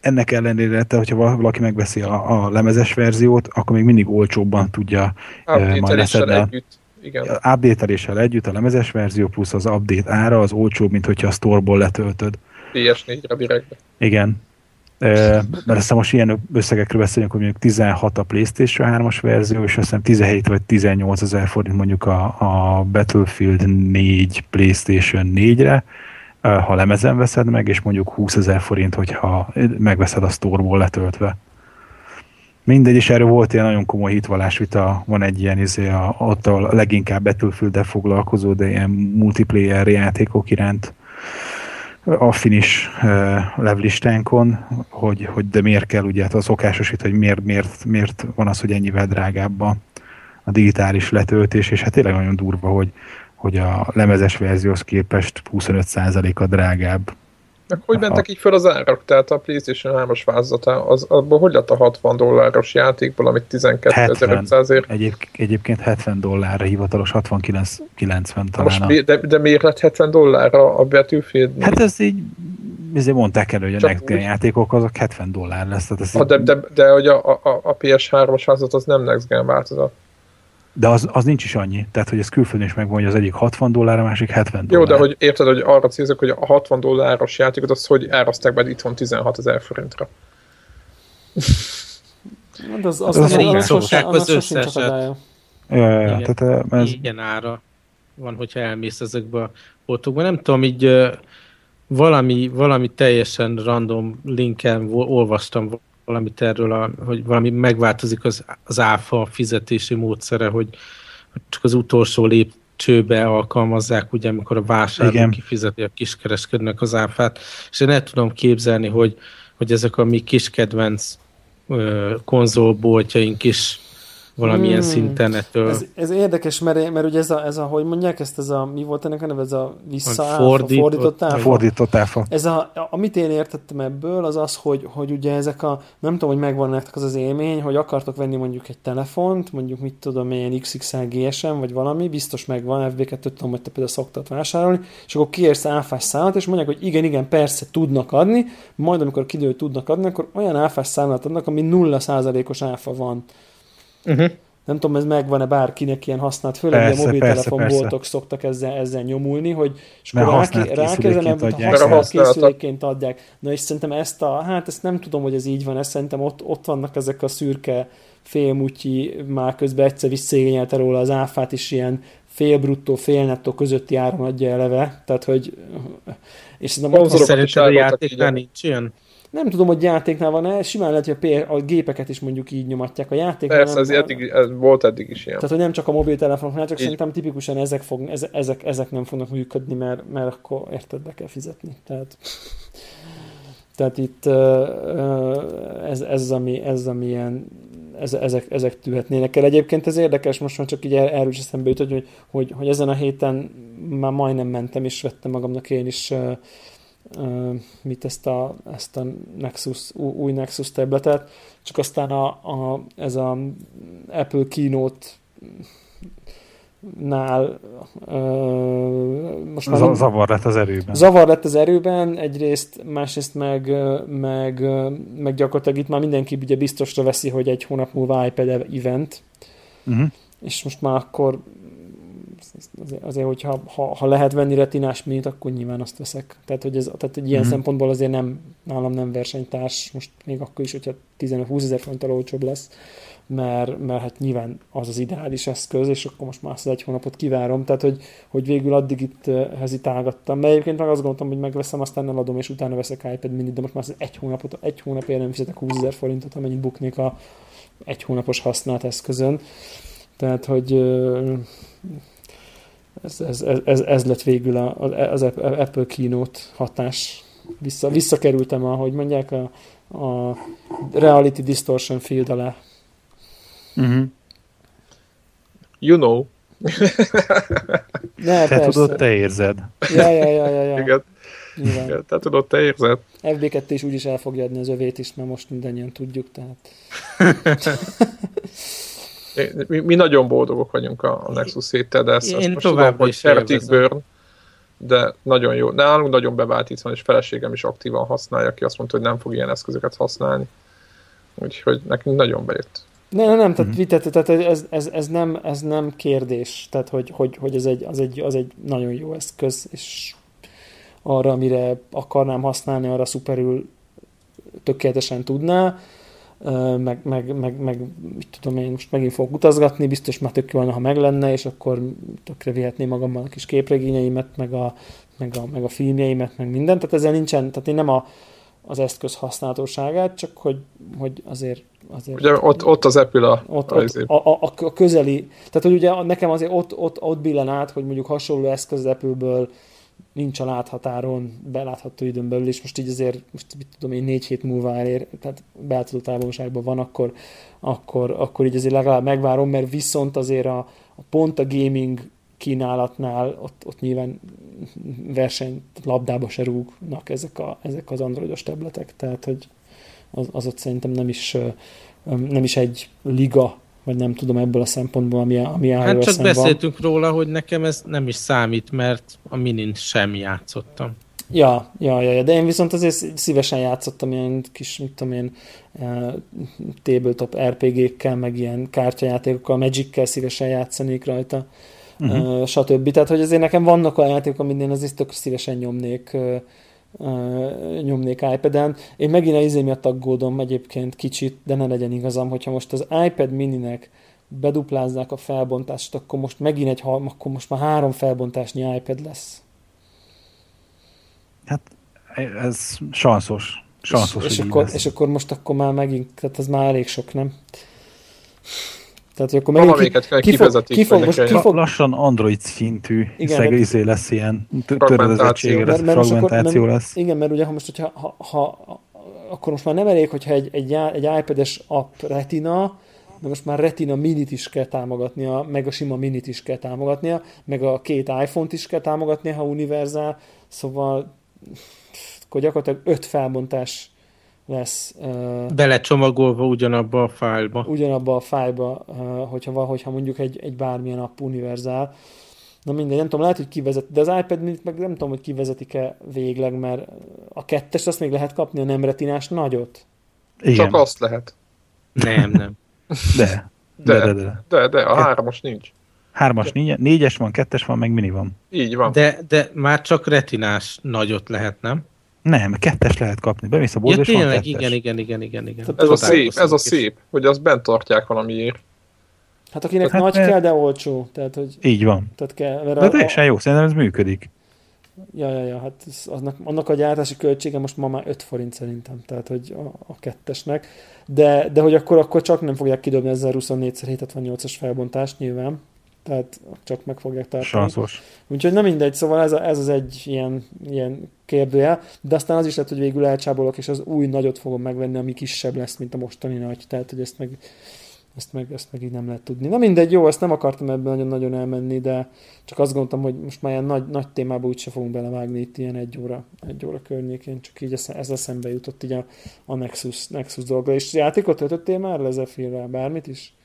ennek ellenére, te, hogyha valaki megveszi a, a lemezes verziót, akkor még mindig olcsóbban tudja uh, majd leszedni. Igen. update együtt a lemezes verzió plusz az update ára az olcsóbb, mint hogyha a storeból letöltöd. PS4-re direktbe. Igen. E, mert aztán most ilyen összegekről beszélünk, hogy mondjuk 16 a PlayStation 3-as verzió, és aztán 17 vagy 18 ezer forint mondjuk a, a Battlefield 4 PlayStation 4-re, ha lemezen veszed meg, és mondjuk 20 ezer forint, hogyha megveszed a sztorból letöltve. Mindegy, és erről volt ilyen nagyon komoly hitvallásvita, van egy ilyen izé, a, ott a leginkább battlefield foglalkozó, de ilyen multiplayer játékok iránt a finish uh, levlistánkon, hogy, hogy de miért kell, ugye hát a szokásos itt, hogy miért, miért, miért van az, hogy ennyivel drágább a, a digitális letöltés, és hát tényleg nagyon durva, hogy hogy a lemezes verzióhoz képest 25%-a drágább. Meg hogy mentek így fel az árak? Tehát a PlayStation 3-as változata, az, abból hogy lett a 60 dolláros játékból, amit 12.500 ér? Egyéb, egyébként 70 dollárra hivatalos, 69 90 talán. Most, a... de, de miért lett 70 dollárra a Battlefield? Hát ez így ezért mondták elő, hogy a Next Gen játékok azok 70 dollár lesz. Tehát ez a, de, de, de, de hogy a, a, a PS3-as változat az nem Next Gen változat. De az, az nincs is annyi. Tehát, hogy ez külföldön is megvan, hogy az egyik 60 dollár, a másik 70 dollár. Jó, de hogy érted, hogy arra célzok, hogy a 60 dolláros játékot, az hogy áraszták be itthon 16 ezer forintra. Hát az, az, az, az, szokták az összeset. Ja, ja, ja, igen, tehát, ez... igen ára van, hogyha elmész ezekbe a boltokba. Nem tudom, így valami, valami teljesen random linken olvastam valamit erről, a, hogy valami megváltozik az, az áfa fizetési módszere, hogy, hogy csak az utolsó lépcsőbe alkalmazzák, ugye, amikor a vásárló Igen. kifizeti a kiskereskedőnek az áfát, és én el tudom képzelni, hogy, hogy ezek a mi kis kedvenc konzolboltjaink is valamilyen hmm. szinten ettől. Ez, ez érdekes, mert, mert ugye ez a, ez a, hogy mondják ezt, ez a, mi volt ennek a neve, ez a vissza fordított, fordított áfa? Fordított áfa. Ez a, amit én értettem ebből, az az, hogy, hogy ugye ezek a, nem tudom, hogy megvan nektek az az élmény, hogy akartok venni mondjuk egy telefont, mondjuk mit tudom, ilyen XXL GSM, vagy valami, biztos megvan, FB2, tudom, hogy te például szoktad vásárolni, és akkor kiérsz áfás számot, és mondják, hogy igen, igen, persze tudnak adni, majd amikor kidő, tudnak adni, akkor olyan áfás számlát adnak, ami 0%-os áfa van. Uh-huh. Nem tudom, ez megvan-e bárkinek ilyen használt, főleg persze, a mobiltelefonboltok szoktak ezzel, ezzel nyomulni, hogy és akkor ráké, rákezelem, hogy használt készülékként adják. Na és szerintem ezt a, hát ezt nem tudom, hogy ez így van, ezt szerintem ott, ott vannak ezek a szürke félmutyi, már közben egyszer visszaigényelte róla az áfát is ilyen fél bruttó, fél nettó közötti áron adja eleve, tehát hogy és szerintem ott a játéknál nincs ilyen? Nem tudom, hogy játéknál van-e, simán lehet, hogy a, a gépeket is mondjuk így nyomatják. A játék. Persze, ez, eddig, ez volt eddig is ilyen. Tehát, hogy nem csak a mobiltelefonoknál, csak így. szerintem tipikusan ezek, fog, ezek, ezek nem fognak működni, mert, mert akkor érted, be kell fizetni. Tehát, tehát itt ez, ez, ami, ez, ami ilyen, ez, ezek, ezek tűhetnének el. Egyébként ez érdekes, most már csak így el, erről is eszembe jut, hogy, hogy, hogy ezen a héten már majdnem mentem, és vettem magamnak én is mit ezt a, ezt a Nexus, új Nexus tabletet, csak aztán a, a, ez a Apple Keynote nál uh, most már zavar lett az erőben. Zavar lett az erőben, egyrészt, másrészt meg, meg, meg gyakorlatilag itt már mindenki ugye biztosra veszi, hogy egy hónap múlva iPad event, uh-huh. és most már akkor azért, azért hogyha ha, ha lehet venni retinás minit, akkor nyilván azt veszek. Tehát, hogy ez, tehát egy ilyen mm-hmm. szempontból azért nem, nálam nem versenytárs, most még akkor is, hogyha 15-20 ezer forinttal olcsóbb lesz, mert, mert hát nyilván az az ideális eszköz, és akkor most már azt egy hónapot kivárom, tehát hogy, hogy végül addig itt hezitálgattam. Mert egyébként meg azt gondoltam, hogy megveszem, aztán eladom, és utána veszek iPad mini, de most már egy hónapot, egy hónapért nem fizetek 20 ezer forintot, amennyit buknék a egy hónapos használt eszközön. Tehát, hogy ez, ez, ez, ez lett végül a, az Apple Keynote hatás. Vissza, visszakerültem, ahogy mondják, a, a Reality Distortion field alá. Uh-huh. You know. ne, te persze. tudod, te érzed. Ja, ja, ja, ja. ja. Igen. Igen. Te tudod, te érzed. FB2 is úgyis el fogja adni az övét is, mert most mindannyian tudjuk, tehát. Mi, mi nagyon boldogok vagyunk a, a Nexus 7 de ezt, Én ezt most tudom, hogy Heretic Burn, de nagyon jó. Nálunk nagyon bevált itt van, és feleségem is aktívan használja, aki azt mondta, hogy nem fog ilyen eszközöket használni. Úgyhogy nekünk nagyon bejött. Nem, nem, nem, tehát, mm-hmm. tehát, tehát ez, ez, ez, nem, ez nem kérdés, tehát hogy, hogy, hogy ez egy, az, egy, az egy nagyon jó eszköz, és arra, amire akarnám használni, arra szuperül tökéletesen tudná meg, meg, meg, meg mit tudom én, most megint fogok utazgatni, biztos már tök jó ha meg lenne, és akkor tökre vihetném magammal a kis képregényeimet, meg a, meg a, meg a filmjeimet, meg mindent, tehát ezzel nincsen, tehát én nem a, az eszköz használhatóságát, csak hogy, hogy azért Azért, ugye ott, ott az Apple a, ott, ott, a, a, a, közeli, tehát hogy ugye nekem azért ott, ott, ott billen át, hogy mondjuk hasonló eszköz Apple-ből nincs a láthatáron, belátható időn belül, és most így azért, most mit tudom én, négy hét múlva elér, tehát beátadó távolságban van, akkor, akkor, akkor így azért legalább megvárom, mert viszont azért a, a pont a gaming kínálatnál ott, ott nyilván verseny labdába se rúgnak ezek, a, ezek az androidos tabletek, tehát hogy az, az ott szerintem nem is, nem is egy liga vagy nem tudom ebből a szempontból, ami, ami Hát csak beszéltünk van. róla, hogy nekem ez nem is számít, mert a minin sem játszottam. Ja, ja, ja, ja, de én viszont azért szívesen játszottam ilyen kis, mit tudom én, uh, tabletop RPG-kkel, meg ilyen kártyajátékokkal, Magic-kel szívesen játszanék rajta, uh-huh. uh, stb. Tehát, hogy azért nekem vannak olyan játékok, amit én azért tök szívesen nyomnék uh, nyomnék iPad-en. Én megint a izé miatt aggódom egyébként kicsit, de ne legyen igazam, hogyha most az iPad mininek beduplázzák a felbontást, akkor most megint egy, akkor most már három felbontásnyi iPad lesz. Hát ez sanszos. Sanszos, és, és, akkor, és akkor most akkor már megint, tehát ez már elég sok, nem? Tehát, hogy akkor megint ki, kell ki, fog, ki, fog, most, ki fog, Lassan Android szintű szegélyzé hát- lesz ilyen törödezettség, fragmentáció, lesz. Igen, mert ugye ha most, hogyha ha, ha, akkor most már nem elég, hogyha egy, egy, egy iPad-es app retina, de most már Retina minit is kell támogatnia, meg a sima minit is kell támogatnia, meg a két iPhone-t is kell támogatnia, ha univerzál, szóval akkor gyakorlatilag öt felbontás lesz. Uh, Belecsomagolva ugyanabba a fájlba. Ugyanabba a fájlba, uh, hogyha, hogyha mondjuk egy, egy bármilyen app univerzál. Na mindegy, nem tudom, lehet, hogy kivezet, de az iPad minit meg nem tudom, hogy kivezetik-e végleg, mert a kettes azt még lehet kapni, a nem retinás nagyot. Igen. Csak azt lehet. Nem, nem. De. De, de, de, de. de, de a hármas nincs. Hármas, nincs, négyes van, kettes van, meg mini van. Így van. De, de már csak retinás nagyot lehet, nem? Nem, kettes lehet kapni. Bemész a boltba, ja, tényleg, igen, igen, igen, igen, igen. Ez a szép, ez a szép, hogy azt bent tartják valamiért. Hát akinek hát, nagy kell, de olcsó. Tehát, hogy, így van. Tehát kell, mert de teljesen jó, szerintem ez működik. Ja, ja, ja, hát annak, annak a gyártási költsége most ma már 5 forint szerintem, tehát hogy a, a kettesnek. De, de hogy akkor, akkor csak nem fogják kidobni ezzel 24x768-as felbontást nyilván, tehát csak meg fogják tartani. Sanszos. Úgyhogy nem mindegy, szóval ez, a, ez az egy ilyen, ilyen kérdője, de aztán az is lehet, hogy végül elcsábolok, és az új nagyot fogom megvenni, ami kisebb lesz, mint a mostani nagy, tehát hogy ezt meg ezt meg, ezt meg így nem lehet tudni. Na mindegy, jó, ezt nem akartam ebben nagyon-nagyon elmenni, de csak azt gondoltam, hogy most már ilyen nagy, nagy témába úgyse fogunk belevágni itt ilyen egy óra, egy óra környékén, csak így ez, ez eszembe jutott így a, a Nexus, Nexus dolga. És játékot töltöttél már le Zephyrrel, bármit is?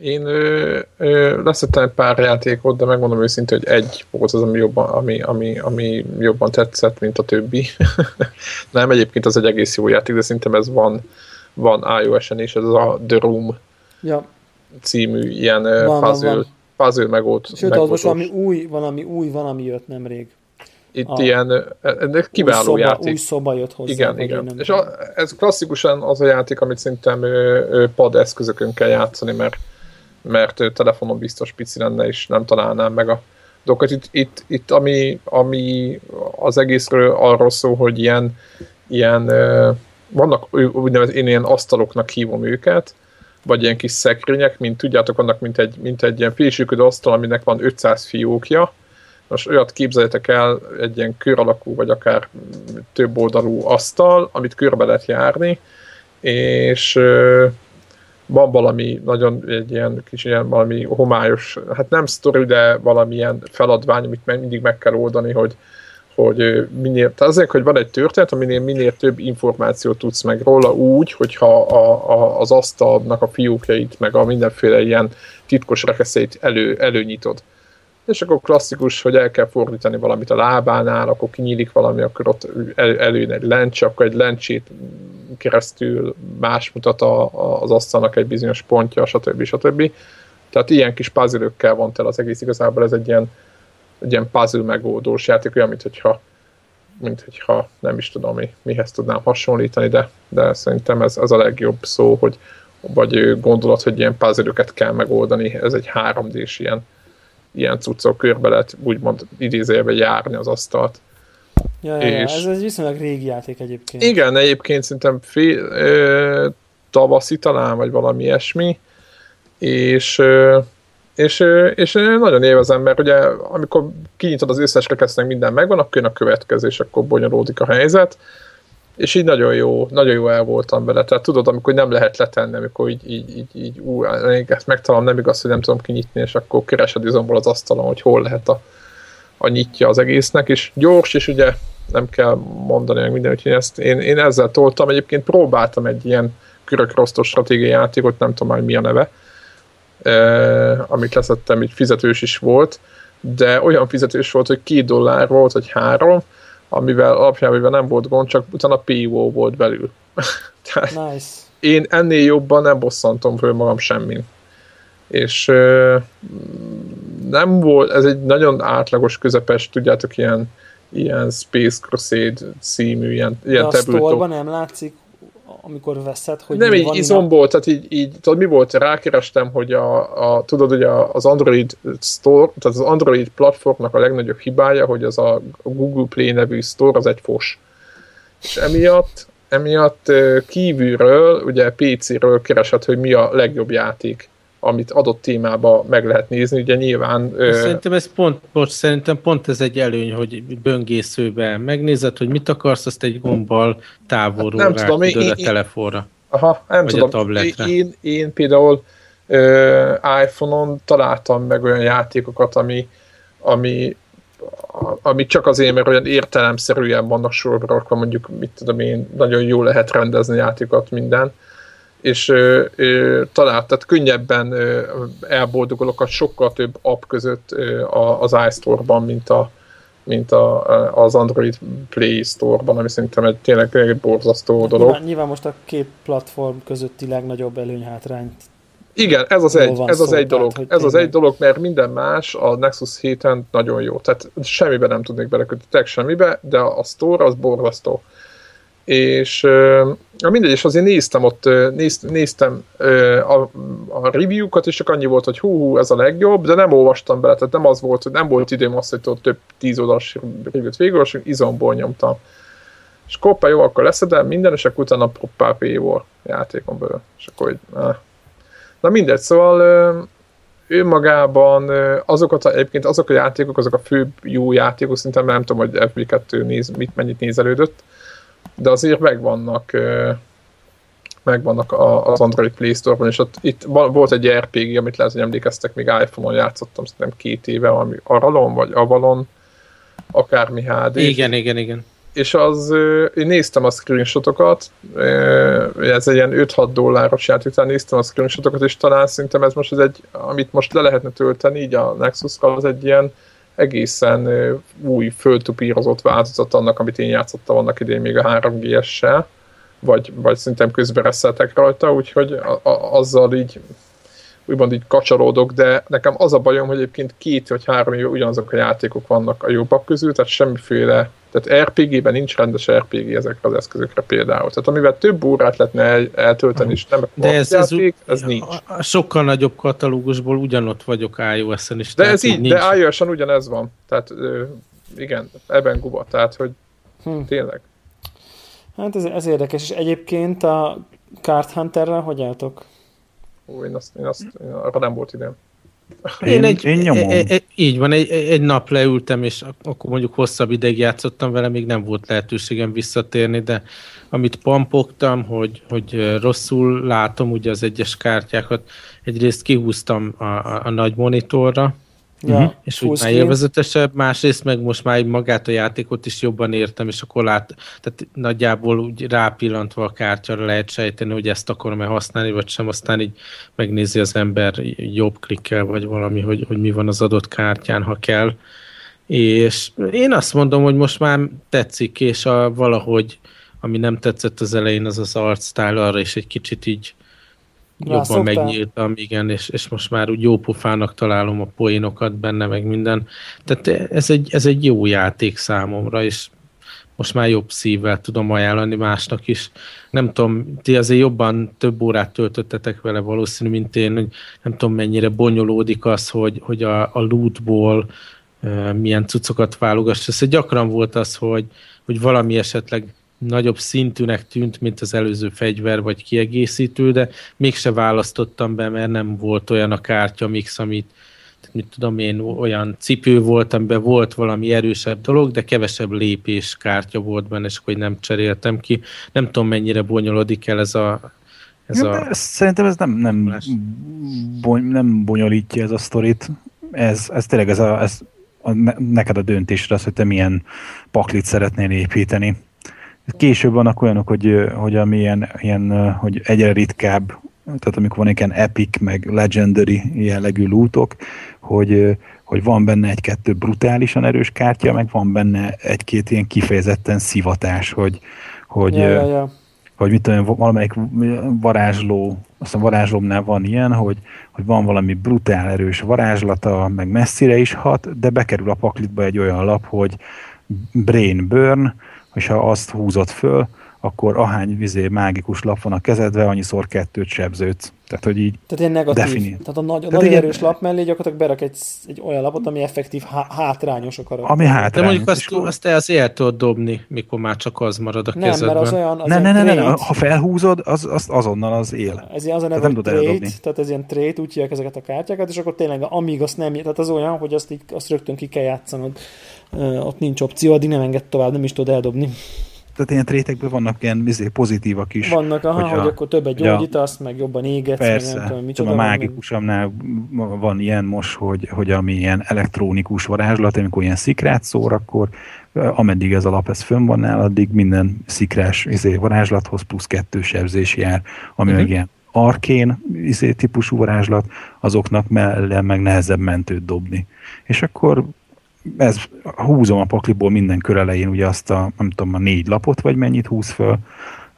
Én ö, ö, leszettem pár játékot, de megmondom őszintén, hogy egy volt az, ami jobban, ami, ami, ami jobban tetszett, mint a többi. nem, egyébként az egy egész jó játék, de szerintem ez van, van iOS-en is, ez a The Room ja. című ilyen van, puzzle, van, van. puzzle megold. Sőt, az most valami új, valami új, valami jött nemrég. Itt a ilyen, ennek kiváló új szoba, játék. Új szoba jött hozzá. Igen, igen. És a, ez klasszikusan az a játék, amit szerintem pad eszközökön kell játszani, mert, mert telefonon biztos pici lenne, és nem találnám meg a dolgokat. Itt, itt, itt ami, ami az egészről arról szól, hogy ilyen, ilyen vannak úgynevezett, én ilyen asztaloknak hívom őket, vagy ilyen kis szekrények, mint tudjátok, vannak mint egy, mint egy ilyen félsűködő asztal, aminek van 500 fiókja. Most olyat képzeljétek el, egy ilyen kör alakú, vagy akár több oldalú asztal, amit körbe lehet járni, és van valami nagyon egy ilyen kis ilyen valami homályos, hát nem sztori, de valamilyen feladvány, amit mindig meg kell oldani, hogy, hogy minél, tehát azért, hogy van egy történet, aminél minél több információt tudsz meg róla úgy, hogyha a, a, az asztalnak a fiókjait, meg a mindenféle ilyen titkos rekeszét elő, előnyitod. És akkor klasszikus, hogy el kell fordítani valamit a lábánál, akkor kinyílik valami, akkor ott el, előjön egy lencse, akkor egy lencsét keresztül más mutat a, a, az asztalnak egy bizonyos pontja, stb. stb. Tehát ilyen kis puzzle van el az egész, igazából ez egy ilyen egy ilyen puzzle megoldós játék, olyan, mint hogyha, mint hogyha nem is tudom, mi, mihez tudnám hasonlítani, de, de szerintem ez az a legjobb szó, hogy vagy gondolat, hogy ilyen puzzle kell megoldani, ez egy 3D-s ilyen, ilyen cuccok körbe lehet úgymond idézélve járni az asztalt. Ja, ja, és... ez egy viszonylag régi játék egyébként. Igen, egyébként szerintem fél, ö, tavaszi talán, vagy valami ilyesmi, és ö, és, és nagyon élvezem, mert ugye amikor kinyitod az összes rekesznek minden megvan, akkor jön a következő, és akkor bonyolódik a helyzet, és így nagyon jó, nagyon jó el voltam vele. Tehát tudod, amikor nem lehet letenni, amikor így, így, így, így ú, ezt megtalálom, nem igaz, hogy nem tudom kinyitni, és akkor keresed izomból az asztalon, hogy hol lehet a, a nyitja az egésznek, és gyors, és ugye nem kell mondani meg minden, úgyhogy ezt én, én ezzel toltam. Egyébként próbáltam egy ilyen körök rostos stratégiai játékot, nem tudom már mi a neve, eh, amit leszettem, így fizetős is volt, de olyan fizetős volt, hogy két dollár volt, vagy három, amivel alapjában nem volt gond, csak utána PO volt belül. Tehát nice. Én ennél jobban nem bosszantom föl magam semmin. És eh, nem volt, ez egy nagyon átlagos, közepes, tudjátok, ilyen, ilyen Space Crusade című, ilyen, ilyen De a nem látszik, amikor veszed, hogy Nem így izomból, tehát így, így, tudod mi volt, rákerestem, hogy a, a tudod, hogy a, az Android Store, tehát az Android platformnak a legnagyobb hibája, hogy az a Google Play nevű store az egy fos. És emiatt, emiatt kívülről, ugye PC-ről keresed, hogy mi a legjobb játék amit adott témába meg lehet nézni, ugye nyilván... Szerintem ez pont, bocs, szerintem pont ez egy előny, hogy böngészőben megnézed, hogy mit akarsz, azt egy gombbal távolról hát nem tudom, én, a telefonra. Aha, nem tudom. A tabletre. Én, én például uh, iPhone-on találtam meg olyan játékokat, ami, ami ami csak azért, mert olyan értelemszerűen vannak sorba rakva, mondjuk, mit tudom én, nagyon jól lehet rendezni játékokat minden, és ö, ö, talált, tehát könnyebben ö, elboldogolok a sokkal több app között ö, az iStore-ban, mint, a, mint a, az Android Play Store-ban, ami szerintem egy tényleg egy borzasztó dolog. Nyilván, nyilván most a két platform közötti legnagyobb előnyhátrányt igen, ez az egy, ez az egy dolog. Tehát, ez az egy dolog, mert minden más a Nexus 7-en nagyon jó. Tehát semmibe nem tudnék belekötni, tényleg semmibe, de a store az borzasztó. És uh, mindegy, és azért néztem ott, néz, néztem a, a review-kat, és csak annyi volt, hogy hú, hú, ez a legjobb, de nem olvastam bele, tehát nem az volt, hogy nem volt időm azt, hogy több tíz oldalas review-t végül, izomból nyomtam. És koppá, jó, akkor leszedem minden, és akkor utána proppál p játékon. És akkor, hogy, eh. Na mindegy, szóval ő magában azokat a, egyébként azok a játékok, azok a fő jó játékok, szerintem nem tudom, hogy FB2 néz, mit, mennyit nézelődött, de azért megvannak megvannak az Android Play Store-ban, és ott itt volt egy RPG, amit lehet, hogy emlékeztek, még iPhone-on játszottam, szerintem két éve, ami Aralon, vagy Avalon, akármi HD. Igen, igen, igen és az, én néztem a screenshotokat, ez egy ilyen 5-6 dolláros játék, után néztem a screenshotokat, és talán szerintem ez most ez egy, amit most le lehetne tölteni, így a nexus az egy ilyen egészen új, föltupírozott változat annak, amit én játszottam annak idén még a 3GS-sel, vagy, vagy szerintem közben reszeltek rajta, úgyhogy a, a, azzal így úgymond így kacsaródok, de nekem az a bajom, hogy egyébként két vagy három éve ugyanazok a játékok vannak a jobbak közül, tehát semmiféle tehát RPG-ben nincs rendes RPG ezekre az eszközökre például. Tehát amivel több órát lehetne el, eltölteni, és nem De ez, játék, ez, ez nincs. A, a sokkal nagyobb katalógusból ugyanott vagyok iOS-en is. De ez így, nincs. de iOS-en ugyanez van. Tehát igen, ebben guba. Tehát, hogy hm. tényleg. Hát ez, ez érdekes, és egyébként a Card Hunterrel hogy álltok? Ó, én azt, én azt én arra nem volt idem. Én, egy, én nyomom. E, e, így van, egy, egy nap leültem, és akkor mondjuk hosszabb ideig játszottam vele, még nem volt lehetőségem visszatérni, de amit pampogtam, hogy, hogy rosszul látom ugye az egyes kártyákat, egyrészt kihúztam a, a, a nagy monitorra, Ja, uh-huh. és úgy már élvezetesebb, másrészt meg most már magát a játékot is jobban értem, és akkor lát, tehát nagyjából úgy rápillantva a kártyára lehet sejteni, hogy ezt akarom-e használni, vagy sem, aztán így megnézi az ember jobb klikkel, vagy valami, hogy, hogy mi van az adott kártyán, ha kell. És én azt mondom, hogy most már tetszik, és a, valahogy ami nem tetszett az elején, az az art style, arra is egy kicsit így jobban szoktál? megnyíltam, igen, és, és most már úgy jó pofának találom a poénokat benne, meg minden. Tehát ez egy, ez egy jó játék számomra, és most már jobb szívvel tudom ajánlani másnak is. Nem tudom, ti azért jobban több órát töltöttetek vele valószínű, mint én, hogy nem tudom mennyire bonyolódik az, hogy, hogy a, a lootból uh, milyen cuccokat válogass. Ez gyakran volt az, hogy, hogy valami esetleg nagyobb szintűnek tűnt, mint az előző fegyver vagy kiegészítő, de mégse választottam be, mert nem volt olyan a kártya mix, amit mit tudom én, olyan cipő volt, amiben volt valami erősebb dolog, de kevesebb lépés kártya volt benne, és akkor nem cseréltem ki. Nem tudom, mennyire bonyolodik el ez a ez ja, a... Szerintem ez nem, nem, bony, nem bonyolítja ez a sztorit. Ez, ez tényleg ez a, ez a, neked a döntésre az, hogy te milyen paklit szeretnél építeni. Később vannak olyanok, hogy, hogy ami ilyen, ilyen, hogy egyre ritkább, tehát amikor van ilyen epic, meg legendary jellegű lootok, hogy, hogy van benne egy-kettő brutálisan erős kártya, meg van benne egy-két ilyen kifejezetten szivatás, hogy, hogy, ja, ja, ja. hogy mit tudom, valamelyik varázsló, aztán varázslómnál van ilyen, hogy, hogy van valami brutál erős varázslata, meg messzire is hat, de bekerül a paklitba egy olyan lap, hogy Brain Burn, és ha azt húzott föl, akkor ahány vizé mágikus lap van a kezedbe, annyiszor kettőt sebződsz. Tehát, hogy így Tehát ilyen negatív. Defini. Tehát a nagy, a nagy ilyen... erős lap mellé gyakorlatilag berak egy, egy olyan lapot, ami effektív há- hátrányos a karakter. Ami hátrányos. De mondjuk azt, azt te az el tudod dobni, mikor már csak az marad a nem, kezedben. Mert az olyan, az ne, ne, ne, ne, ha felhúzod, az, az azonnal az él. Ez ilyen az a neve, nem trait, eldobni. tehát ez ilyen trait, úgy hívják ezeket a kártyákat, és akkor tényleg amíg azt nem, tehát az olyan, hogy azt, így, azt rögtön ki kell játszanod. Ott nincs opció, addig nem enged tovább, nem is tudod eldobni tehát ilyen trétekben vannak ilyen izé, pozitívak is. Vannak, aha, hogyha, hogy akkor többet gyógyítasz, meg jobban égetsz, persze, meg nem tudom, micsoda. A mágikusomnál van ilyen most, hogy, hogy ami ilyen elektronikus varázslat, amikor ilyen szikrát szór, akkor ameddig ez a lap ez fönn van nál, addig minden szikrás izé, varázslathoz plusz kettő sebzés jár, ami uh-huh. meg ilyen arkén izé, típusú varázslat, azoknak mellé meg nehezebb mentőt dobni. És akkor ez, húzom a pakliból minden kör elején ugye azt a, nem tudom, a négy lapot, vagy mennyit húz föl,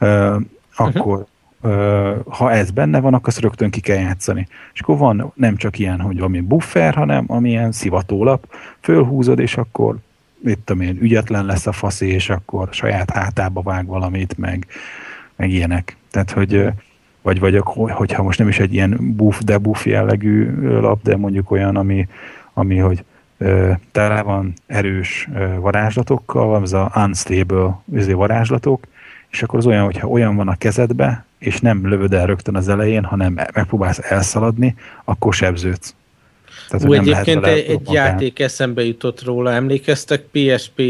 uh, akkor uh, ha ez benne van, akkor azt rögtön ki kell játszani. És akkor van nem csak ilyen, hogy valami buffer, hanem amilyen szivatólap, fölhúzod, és akkor mit tudom én, ügyetlen lesz a faszi, és akkor saját hátába vág valamit, meg, meg ilyenek. Tehát, hogy vagy, vagy hogyha most nem is egy ilyen buff, de buff jellegű lap, de mondjuk olyan, ami, ami hogy tele van erős varázslatokkal, van ez a unstable izé, varázslatok, és akkor az olyan, hogyha olyan van a kezedbe, és nem lövöd el rögtön az elején, hanem megpróbálsz elszaladni, akkor sebződsz. Tehát, Ú, egyébként egy, egy játék eszembe jutott róla. Emlékeztek? PSP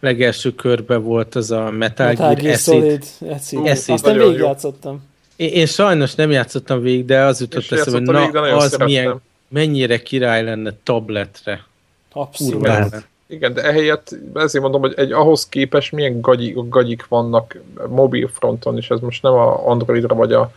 legelső körbe volt az a Metal, Metal Gear Acid. Acid. Acid. Azt nem végigjátszottam. Én, én sajnos nem játszottam végig, de az jutott eszembe, hogy na, az milyen, mennyire király lenne tabletre. Abszolút. Igen, igen, de ehelyett ezért mondom, hogy egy ahhoz képest milyen gagyik, gagyik vannak mobil fronton, és ez most nem a Androidra vagy a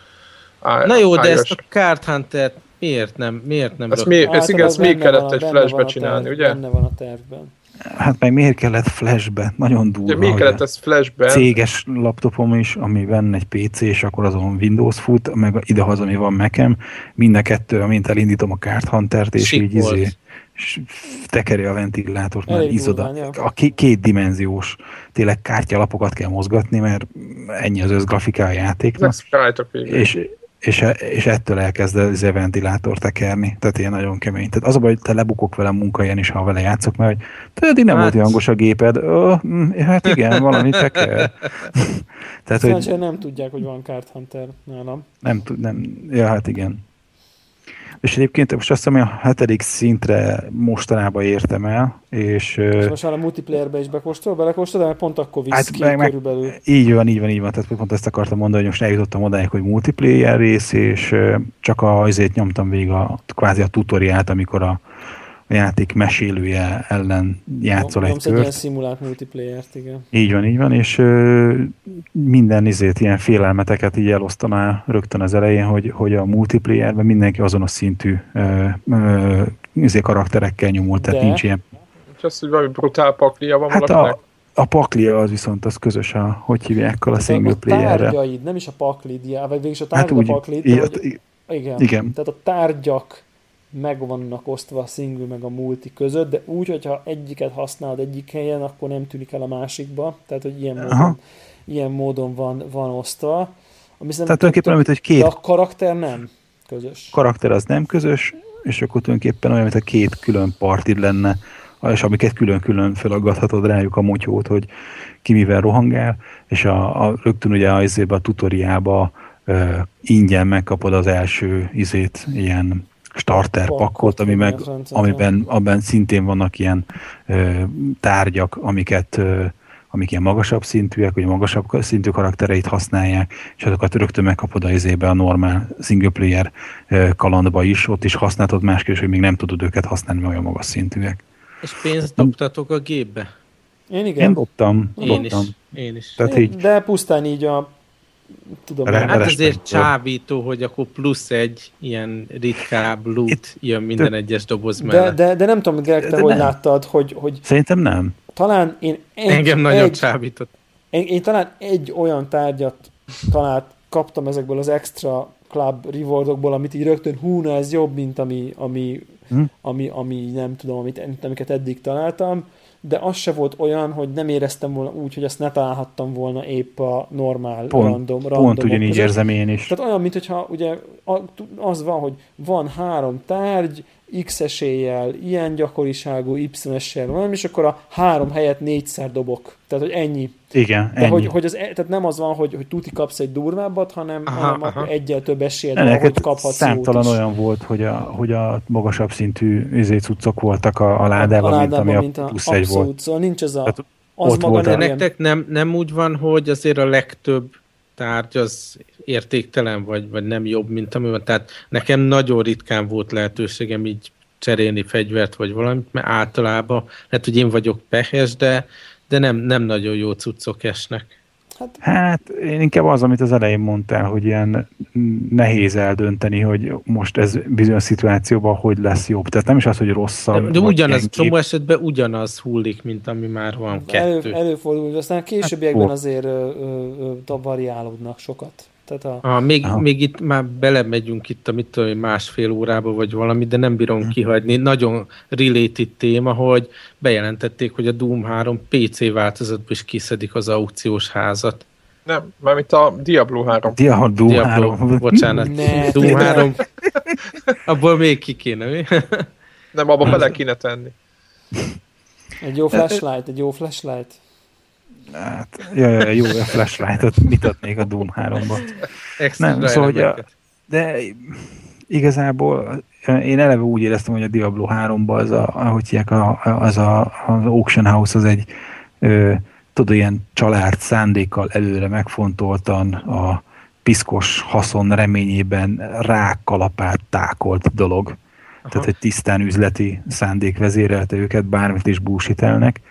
Na jó, de ezt a Card hunter miért nem, miért nem ezt, mi, ez igen, ezt még kellett egy flashbe csinálni, ugye? Benne van a tervben. Hát meg miért kellett flashbe? Nagyon durva. Ugye, miért kellett ez flashbe? Céges laptopom is, ami benne egy PC, és akkor azon Windows fut, meg idehaza, ami van nekem, mind a kettő, amint elindítom a Card Hunter-t, és így izé, és tekeri a ventilátort, mert izod a, a két dimenziós tényleg kártyalapokat kell mozgatni, mert ennyi az összgrafiká a játéknak. És, és, és ettől elkezd az a ventilátor tekerni. Tehát ilyen nagyon kemény. Tehát az a baj, hogy te lebukok vele munkahelyen is, ha vele játszok, mert hogy te eddig nem hát... volt hangos a géped. Oh, hát igen, valami teker. Tehát, hogy... nem tudják, hogy van Card Hunter nálam. Nem, nem, ja, hát igen. És egyébként most azt hiszem, hogy a hetedik szintre mostanában értem el, és... És most már a multiplayerbe is bekóstol, belekóstol, de pont akkor visz hát ki meg, körülbelül. Így van, így van, így van. Tehát pont ezt akartam mondani, hogy most eljutottam odáig, hogy multiplayer rész, és csak a, azért nyomtam végig a, kvázi a tutoriát, amikor a, a játék mesélője ellen játszol egy kört. egy ilyen szimulált multiplayer-t, igen. Így van, így van, és ö, minden izét, ilyen félelmeteket így elosztaná rögtön az elején, hogy, hogy a multiplayerben mindenki azonos szintű ö, ö, izé karakterekkel nyomult, tehát De... nincs ilyen. És az, hogy valami brutál paklia van hát a, a paklia az viszont az közös a, hogy hívják a single player-re. A tárgyaid, nem is a paklid, vagy végig a tárgy hát úgy, a paklid, így, igen, igen. Tehát a tárgyak meg vannak osztva a single meg a multi között, de úgy, hogyha egyiket használod egyik helyen, akkor nem tűnik el a másikba, tehát hogy ilyen módon, ilyen módon van, van osztva. Ami tehát tulajdonképpen olyan, hogy két... De a karakter nem közös. Karakter az nem közös, és akkor tulajdonképpen olyan, mint a két külön partid lenne, és amiket külön-külön felaggathatod rájuk a motyót, hogy ki mivel rohangál, és a, a rögtön ugye a, a tutoriába uh, ingyen megkapod az első izét, ilyen starter pakkot, ami meg, amiben abban szintén vannak ilyen ö, tárgyak, amiket ö, amik ilyen magasabb szintűek, vagy magasabb szintű karaktereit használják, és azokat rögtön megkapod a izébe a normál single player kalandba is, ott is használhatod másképp, hogy még nem tudod őket használni, mert olyan magas szintűek. És pénzt dobtatok a gépbe? Én igen. Én dobtam. Én dobtam. is. Én is. Tehát így, De pusztán így a tudom. Re- hát azért csábító, hogy akkor plusz egy ilyen ritkább loot Itt, jön minden de, egyes doboz mellett. De, de, de nem tudom, Greg, te de hogy nem. láttad, hogy, hogy... Szerintem nem. Talán én egy, Engem nagyon egy, csábított. Én, én talán egy olyan tárgyat talált, kaptam ezekből az extra club rewardokból, amit így rögtön hú, na ez jobb, mint ami, ami, hm? ami, ami nem tudom, amit, amiket eddig találtam, de az se volt olyan, hogy nem éreztem volna úgy, hogy azt ne találhattam volna épp a normál pont, random, random Pont ugyanígy között. érzem én is. Tehát olyan, mint hogyha ugye az van, hogy van három tárgy, X eséllyel, ilyen gyakoriságú, Y eséllyel van, és akkor a három helyet négyszer dobok. Tehát, hogy ennyi. Igen, De ennyi. Hogy, hogy az, e- tehát nem az van, hogy, hogy tuti kapsz egy durvábbat, hanem, aha, hanem aha. akkor egyel több esélyed van, hogy kaphatsz Számtalan olyan volt, hogy a, hogy a magasabb szintű izécuccok voltak a, a ládában, a, a ládában mint ami mint a plusz egy volt. Szóval nincs ez a... Tehát az ott maga volt nem, nektek nem, nem úgy van, hogy azért a legtöbb tárgy az értéktelen, vagy, vagy nem jobb, mint ami van. Tehát nekem nagyon ritkán volt lehetőségem így cserélni fegyvert, vagy valamit, mert általában lehet, hogy én vagyok pehes, de, de nem, nem nagyon jó cuccok esnek. Hát, hát én inkább az, amit az elején mondtál, hogy ilyen nehéz eldönteni, hogy most ez bizonyos szituációban hogy lesz jobb. Tehát nem is az, hogy rosszabb. De, de ugyanaz, csomó esetben ugyanaz hullik, mint ami már van kettő. Elő, előfordul, aztán későbbiekben hát, azért ö, ö, ö, variálódnak sokat. Tehát a... Ah, még, még itt már belemegyünk itt a mit tudom, másfél órába vagy valami, de nem bírom hmm. kihagyni. Nagyon related téma, hogy bejelentették, hogy a Doom 3 PC változatban is kiszedik az aukciós házat. Nem, mármint a Diablo 3. Diablo, Doom Diablo 3. Bocsánat. Ne, Doom 3. Abból még ki kéne, mi? Nem, abba bele kéne tenni. Egy jó flashlight, egy jó flashlight. Hát, jaj, jaj, jó, a flashlight-ot mit adnék a Doom 3-ba. Nem, szóval, hogy a, de igazából én eleve úgy éreztem, hogy a Diablo 3-ban az a, ahogy hívják, a, az a, az Auction House az egy ö, tudod, ilyen család szándékkal előre megfontoltan a piszkos haszon reményében rákalapált tákolt dolog. Aha. Tehát egy tisztán üzleti szándék vezérelte őket, bármit is búsítelnek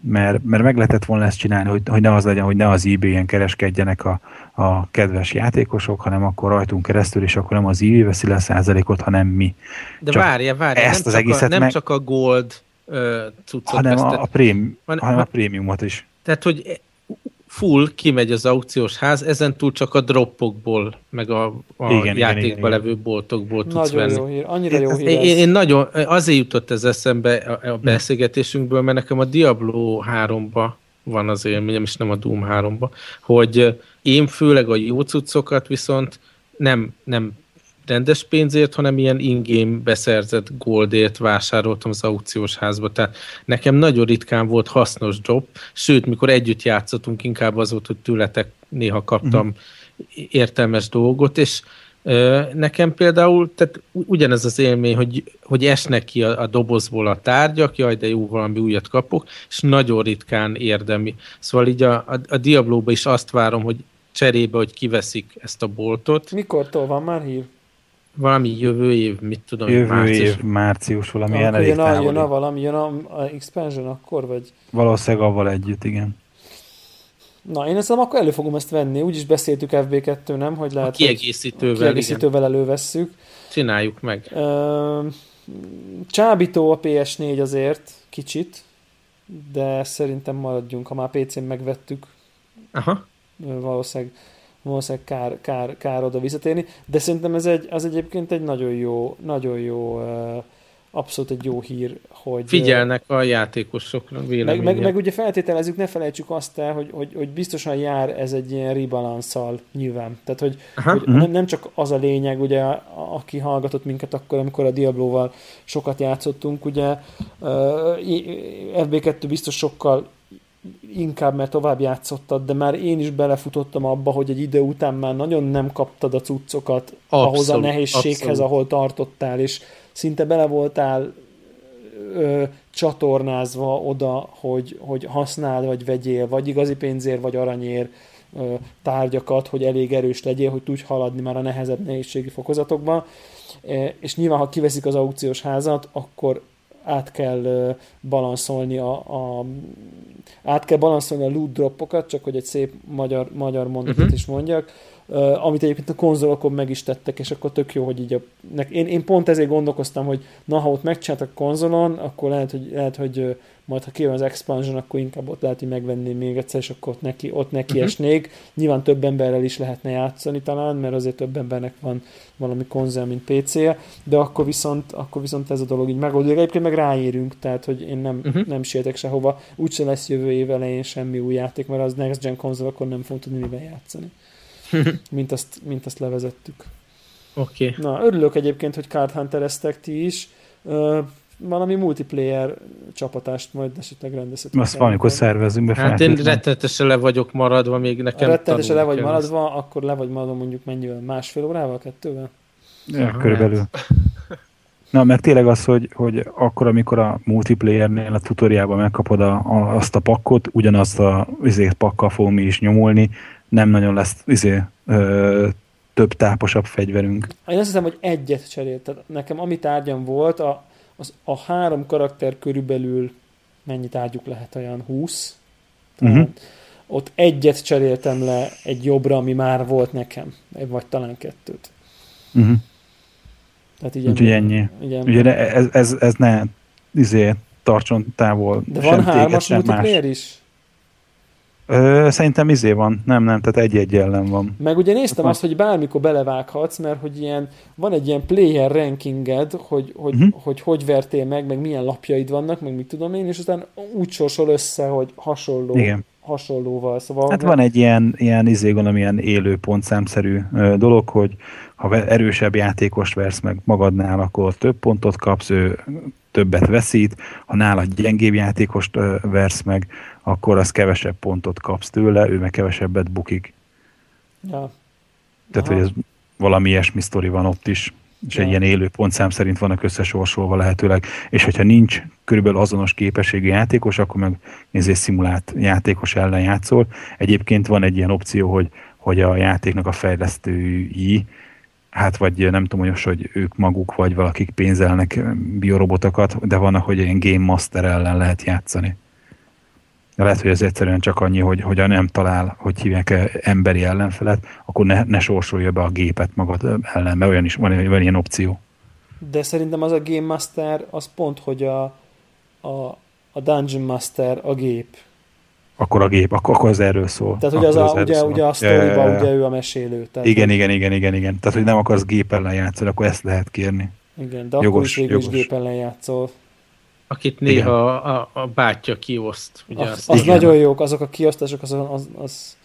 mert, mert meg lehetett volna ezt csinálni, hogy, hogy ne az legyen, hogy ne az eBay-en kereskedjenek a, a kedves játékosok, hanem akkor rajtunk keresztül, és akkor nem az eBay veszi le a százalékot, hanem mi. De csak várja, várja, ezt nem, az egészet a, nem meg... csak a gold uh, cuccot hanem a, a, prém, van, hanem a prémiumot is. Tehát, hogy full kimegy az aukciós ház, ezen túl csak a droppokból, meg a, a igen, játékba igen, igen, levő boltokból tudsz nagyon venni. Jó hír, annyira jó hír én, én, én nagyon, azért jutott ez eszembe a, a beszélgetésünkből, mert nekem a Diablo 3-ba van az élményem, és nem a Doom 3-ba, hogy én főleg a jó cuccokat viszont nem, nem rendes pénzért, hanem ilyen ingame beszerzett goldért vásároltam az aukciós házba. Tehát nekem nagyon ritkán volt hasznos drop, sőt, mikor együtt játszottunk, inkább az volt, hogy tőletek néha kaptam uh-huh. értelmes dolgot, és ö, nekem például, tehát ugyanez az élmény, hogy, hogy esnek ki a, a dobozból a tárgyak, jaj, de jó, valami újat kapok, és nagyon ritkán érdemi. Szóval így a, a, a Diablo-ba is azt várom, hogy cserébe, hogy kiveszik ezt a boltot. Mikortól van már hír? Valami jövő év, mit tudom, jövő március. év, március, valami ilyen elég jön a, jön a valami, jön a, a expansion akkor, vagy? Valószínűleg avval együtt, igen. Na, én ezt akkor elő fogom ezt venni. Úgyis beszéltük FB2, nem? Hogy lehet, a kiegészítővel, a kiegészítővel igen. elővesszük. Csináljuk meg. Csábító a PS4 azért, kicsit, de szerintem maradjunk, ha már PC-n megvettük. Aha. Valószínűleg valószínűleg kár, kár, kár oda visszatérni, de szerintem ez egy, az egyébként egy nagyon jó, nagyon jó abszolút egy jó hír, hogy... Figyelnek a játékosokra meg, meg, meg, ugye feltételezzük, ne felejtsük azt el, hogy, hogy, hogy biztosan jár ez egy ilyen rebalanszal nyilván. Tehát, hogy, Aha, hogy uh-huh. nem, nem csak az a lényeg, ugye, aki hallgatott minket akkor, amikor a Diablo-val sokat játszottunk, ugye uh, FB2 biztos sokkal inkább, mert tovább játszottad, de már én is belefutottam abba, hogy egy idő után már nagyon nem kaptad a cuccokat abszolút, ahhoz a nehézséghez, abszolút. ahol tartottál, és szinte bele voltál ö, csatornázva oda, hogy, hogy használ, vagy vegyél, vagy igazi pénzért, vagy aranyér ö, tárgyakat, hogy elég erős legyél, hogy tudj haladni már a nehezebb nehézségi fokozatokban. E, és nyilván, ha kiveszik az aukciós házat, akkor át kell balanszolni a, a át kell balanszolni a loot dropokat, csak hogy egy szép magyar, magyar mondatot uh-huh. is mondjak, Uh, amit egyébként a konzolokon meg is tettek, és akkor tök jó, hogy így a, én, én pont ezért gondolkoztam, hogy na, ha ott megcsináltak a konzolon, akkor lehet, hogy, lehet, hogy majd ha kijön az expansion, akkor inkább ott lehet, hogy megvenném még egyszer, és akkor ott neki, ott neki uh-huh. esnék. Nyilván több emberrel is lehetne játszani talán, mert azért több embernek van valami konzol, mint PC-je, de akkor viszont, akkor viszont ez a dolog így megoldódik. Egyébként meg ráérünk, tehát hogy én nem, uh-huh. nem sietek sehova. Úgyse lesz jövő év elején semmi új játék, mert az Next Gen konzol akkor nem fogunk tudni mivel játszani. mint, azt, mint azt levezettük. Oké. Okay. Na, örülök egyébként, hogy Card hunter ti is. Uh, valami multiplayer csapatást majd esetleg rendezhetünk. Azt valamikor szervezünk be. Hát én rettenetesen le vagyok maradva, még nekem Rettenetesen le vagy maradva, ezt. akkor le vagy maradva mondjuk mennyivel? Másfél órával, kettővel? Ja, Aha, körülbelül. Na, mert tényleg az, hogy, hogy akkor, amikor a multiplayernél a tutoriában megkapod a, a, azt a pakkot, ugyanazt a izét pakkal fogom mi is nyomulni, nem nagyon lesz izé, ö, több táposabb fegyverünk. Én azt hiszem, hogy egyet cserélt. Tehát nekem ami tárgyam volt, a, az a három karakter körülbelül mennyi tárgyuk lehet, olyan 20. uh-huh. Ott egyet cseréltem le egy jobbra, ami már volt nekem, vagy talán kettőt. Uh-huh. Tehát így Úgyhogy ennyi. Igen. Ugye ez, ez, ez ne izé, tartson távol. De van hármas multiplayer is? Ö, szerintem izé van, nem, nem, tehát egy-egy ellen van. Meg ugye néztem azt, hogy bármikor belevághatsz, mert hogy ilyen, van egy ilyen player rankinged, hogy hogy, uh-huh. hogy hogy vertél meg, meg milyen lapjaid vannak, meg mit tudom én, és aztán úgy sorsol össze, hogy hasonló, Igen. Hasonlóval. Szóval, hát van egy ilyen, ilyen izé, gondolom, ilyen élő pontszámszerű dolog, hogy ha erősebb játékost versz meg magadnál, akkor több pontot kapsz, ő többet veszít, ha nála gyengébb játékost versz meg, akkor az kevesebb pontot kapsz tőle, ő meg kevesebbet bukik. Ja. Tehát, Aha. hogy ez valami ilyesmi sztori van ott is, és egy ilyen élő pontszám szerint vannak összesorsolva lehetőleg, és hogyha nincs körülbelül azonos képességű játékos, akkor meg nézzél szimulált játékos ellen játszol. Egyébként van egy ilyen opció, hogy, hogy a játéknak a fejlesztői hát vagy nem tudom, hogy, hogy ők maguk, vagy valakik pénzelnek biorobotokat, de van, hogy ilyen Game Master ellen lehet játszani. Lehet, hogy ez egyszerűen csak annyi, hogy, hogy a nem talál, hogy hívják -e emberi ellenfelet, akkor ne, ne sorsolja be a gépet magad ellen, mert olyan is van, van ilyen opció. De szerintem az a Game Master, az pont, hogy a, a, a Dungeon Master a gép akkor a gép, akkor, akkor az erről szól. Tehát ugye, az, az a, ugye, szól. ugye a sztoriban ja, ugye ő a mesélő. Tehát igen, igen, igen, igen, igen. Tehát, hogy nem akarsz gép ellen játszani, akkor ezt lehet kérni. Igen, de jogos, akkor is végül is gép ellen játszol. Akit néha a, a, a bátyja kioszt. Ugye az, az, az nagyon jók, azok a kiosztások, az, az, az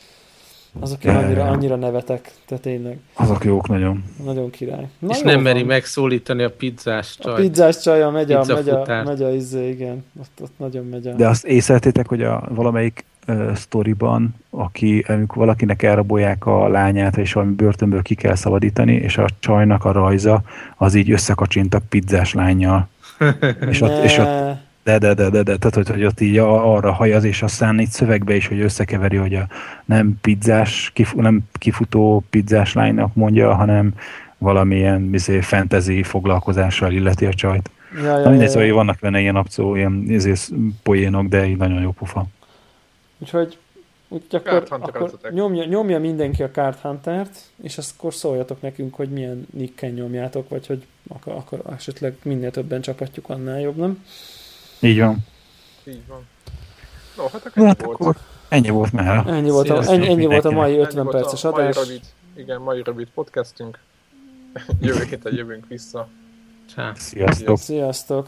azok én annyira, annyira nevetek, tehát tényleg. Azok jók nagyon. Nagyon király. Na és nem meri megszólítani a pizzás csaj. A pizzás csaja megy a, megy a, megy a izé, igen. Ott, ott nagyon megy a... De azt észrevettétek, hogy a valamelyik uh, sztoriban, aki, amikor valakinek elrabolják a lányát, és valami börtönből ki kell szabadítani, és a csajnak a rajza, az így összekacsint a pizzás lányjal. és, ott, és ott de, de, de, de, de, tehát, hogy, hogy ott így arra hajaz, és aztán itt szövegbe is, hogy összekeveri, hogy a nem pizzás, kif, nem kifutó pizzás lánynak mondja, hanem valamilyen bizé, fantasy foglalkozással illeti a csajt. Ja, ja, Na, mindegy, ja, ja. Szóval vannak benne ilyen akció, ilyen izész, poénok, de így nagyon jó pufa. Úgyhogy, úgyhogy akkor, akkor nyomja, nyomja mindenki a Card Hunter-t, és azt akkor szóljatok nekünk, hogy milyen nicken nyomjátok, vagy hogy akkor, akkor esetleg minél többen csapatjuk, annál jobb, nem? Így van. Így van. No, hát akkor, hát volt. akkor ennyi volt már. Ennyi volt, a, ennyi, ennyi volt a mai 50 ennyi perces a adás. Mai rövid, igen, mai rövid podcastünk. Jövő héten jövünk vissza. Csá. Sziasztok. Sziasztok.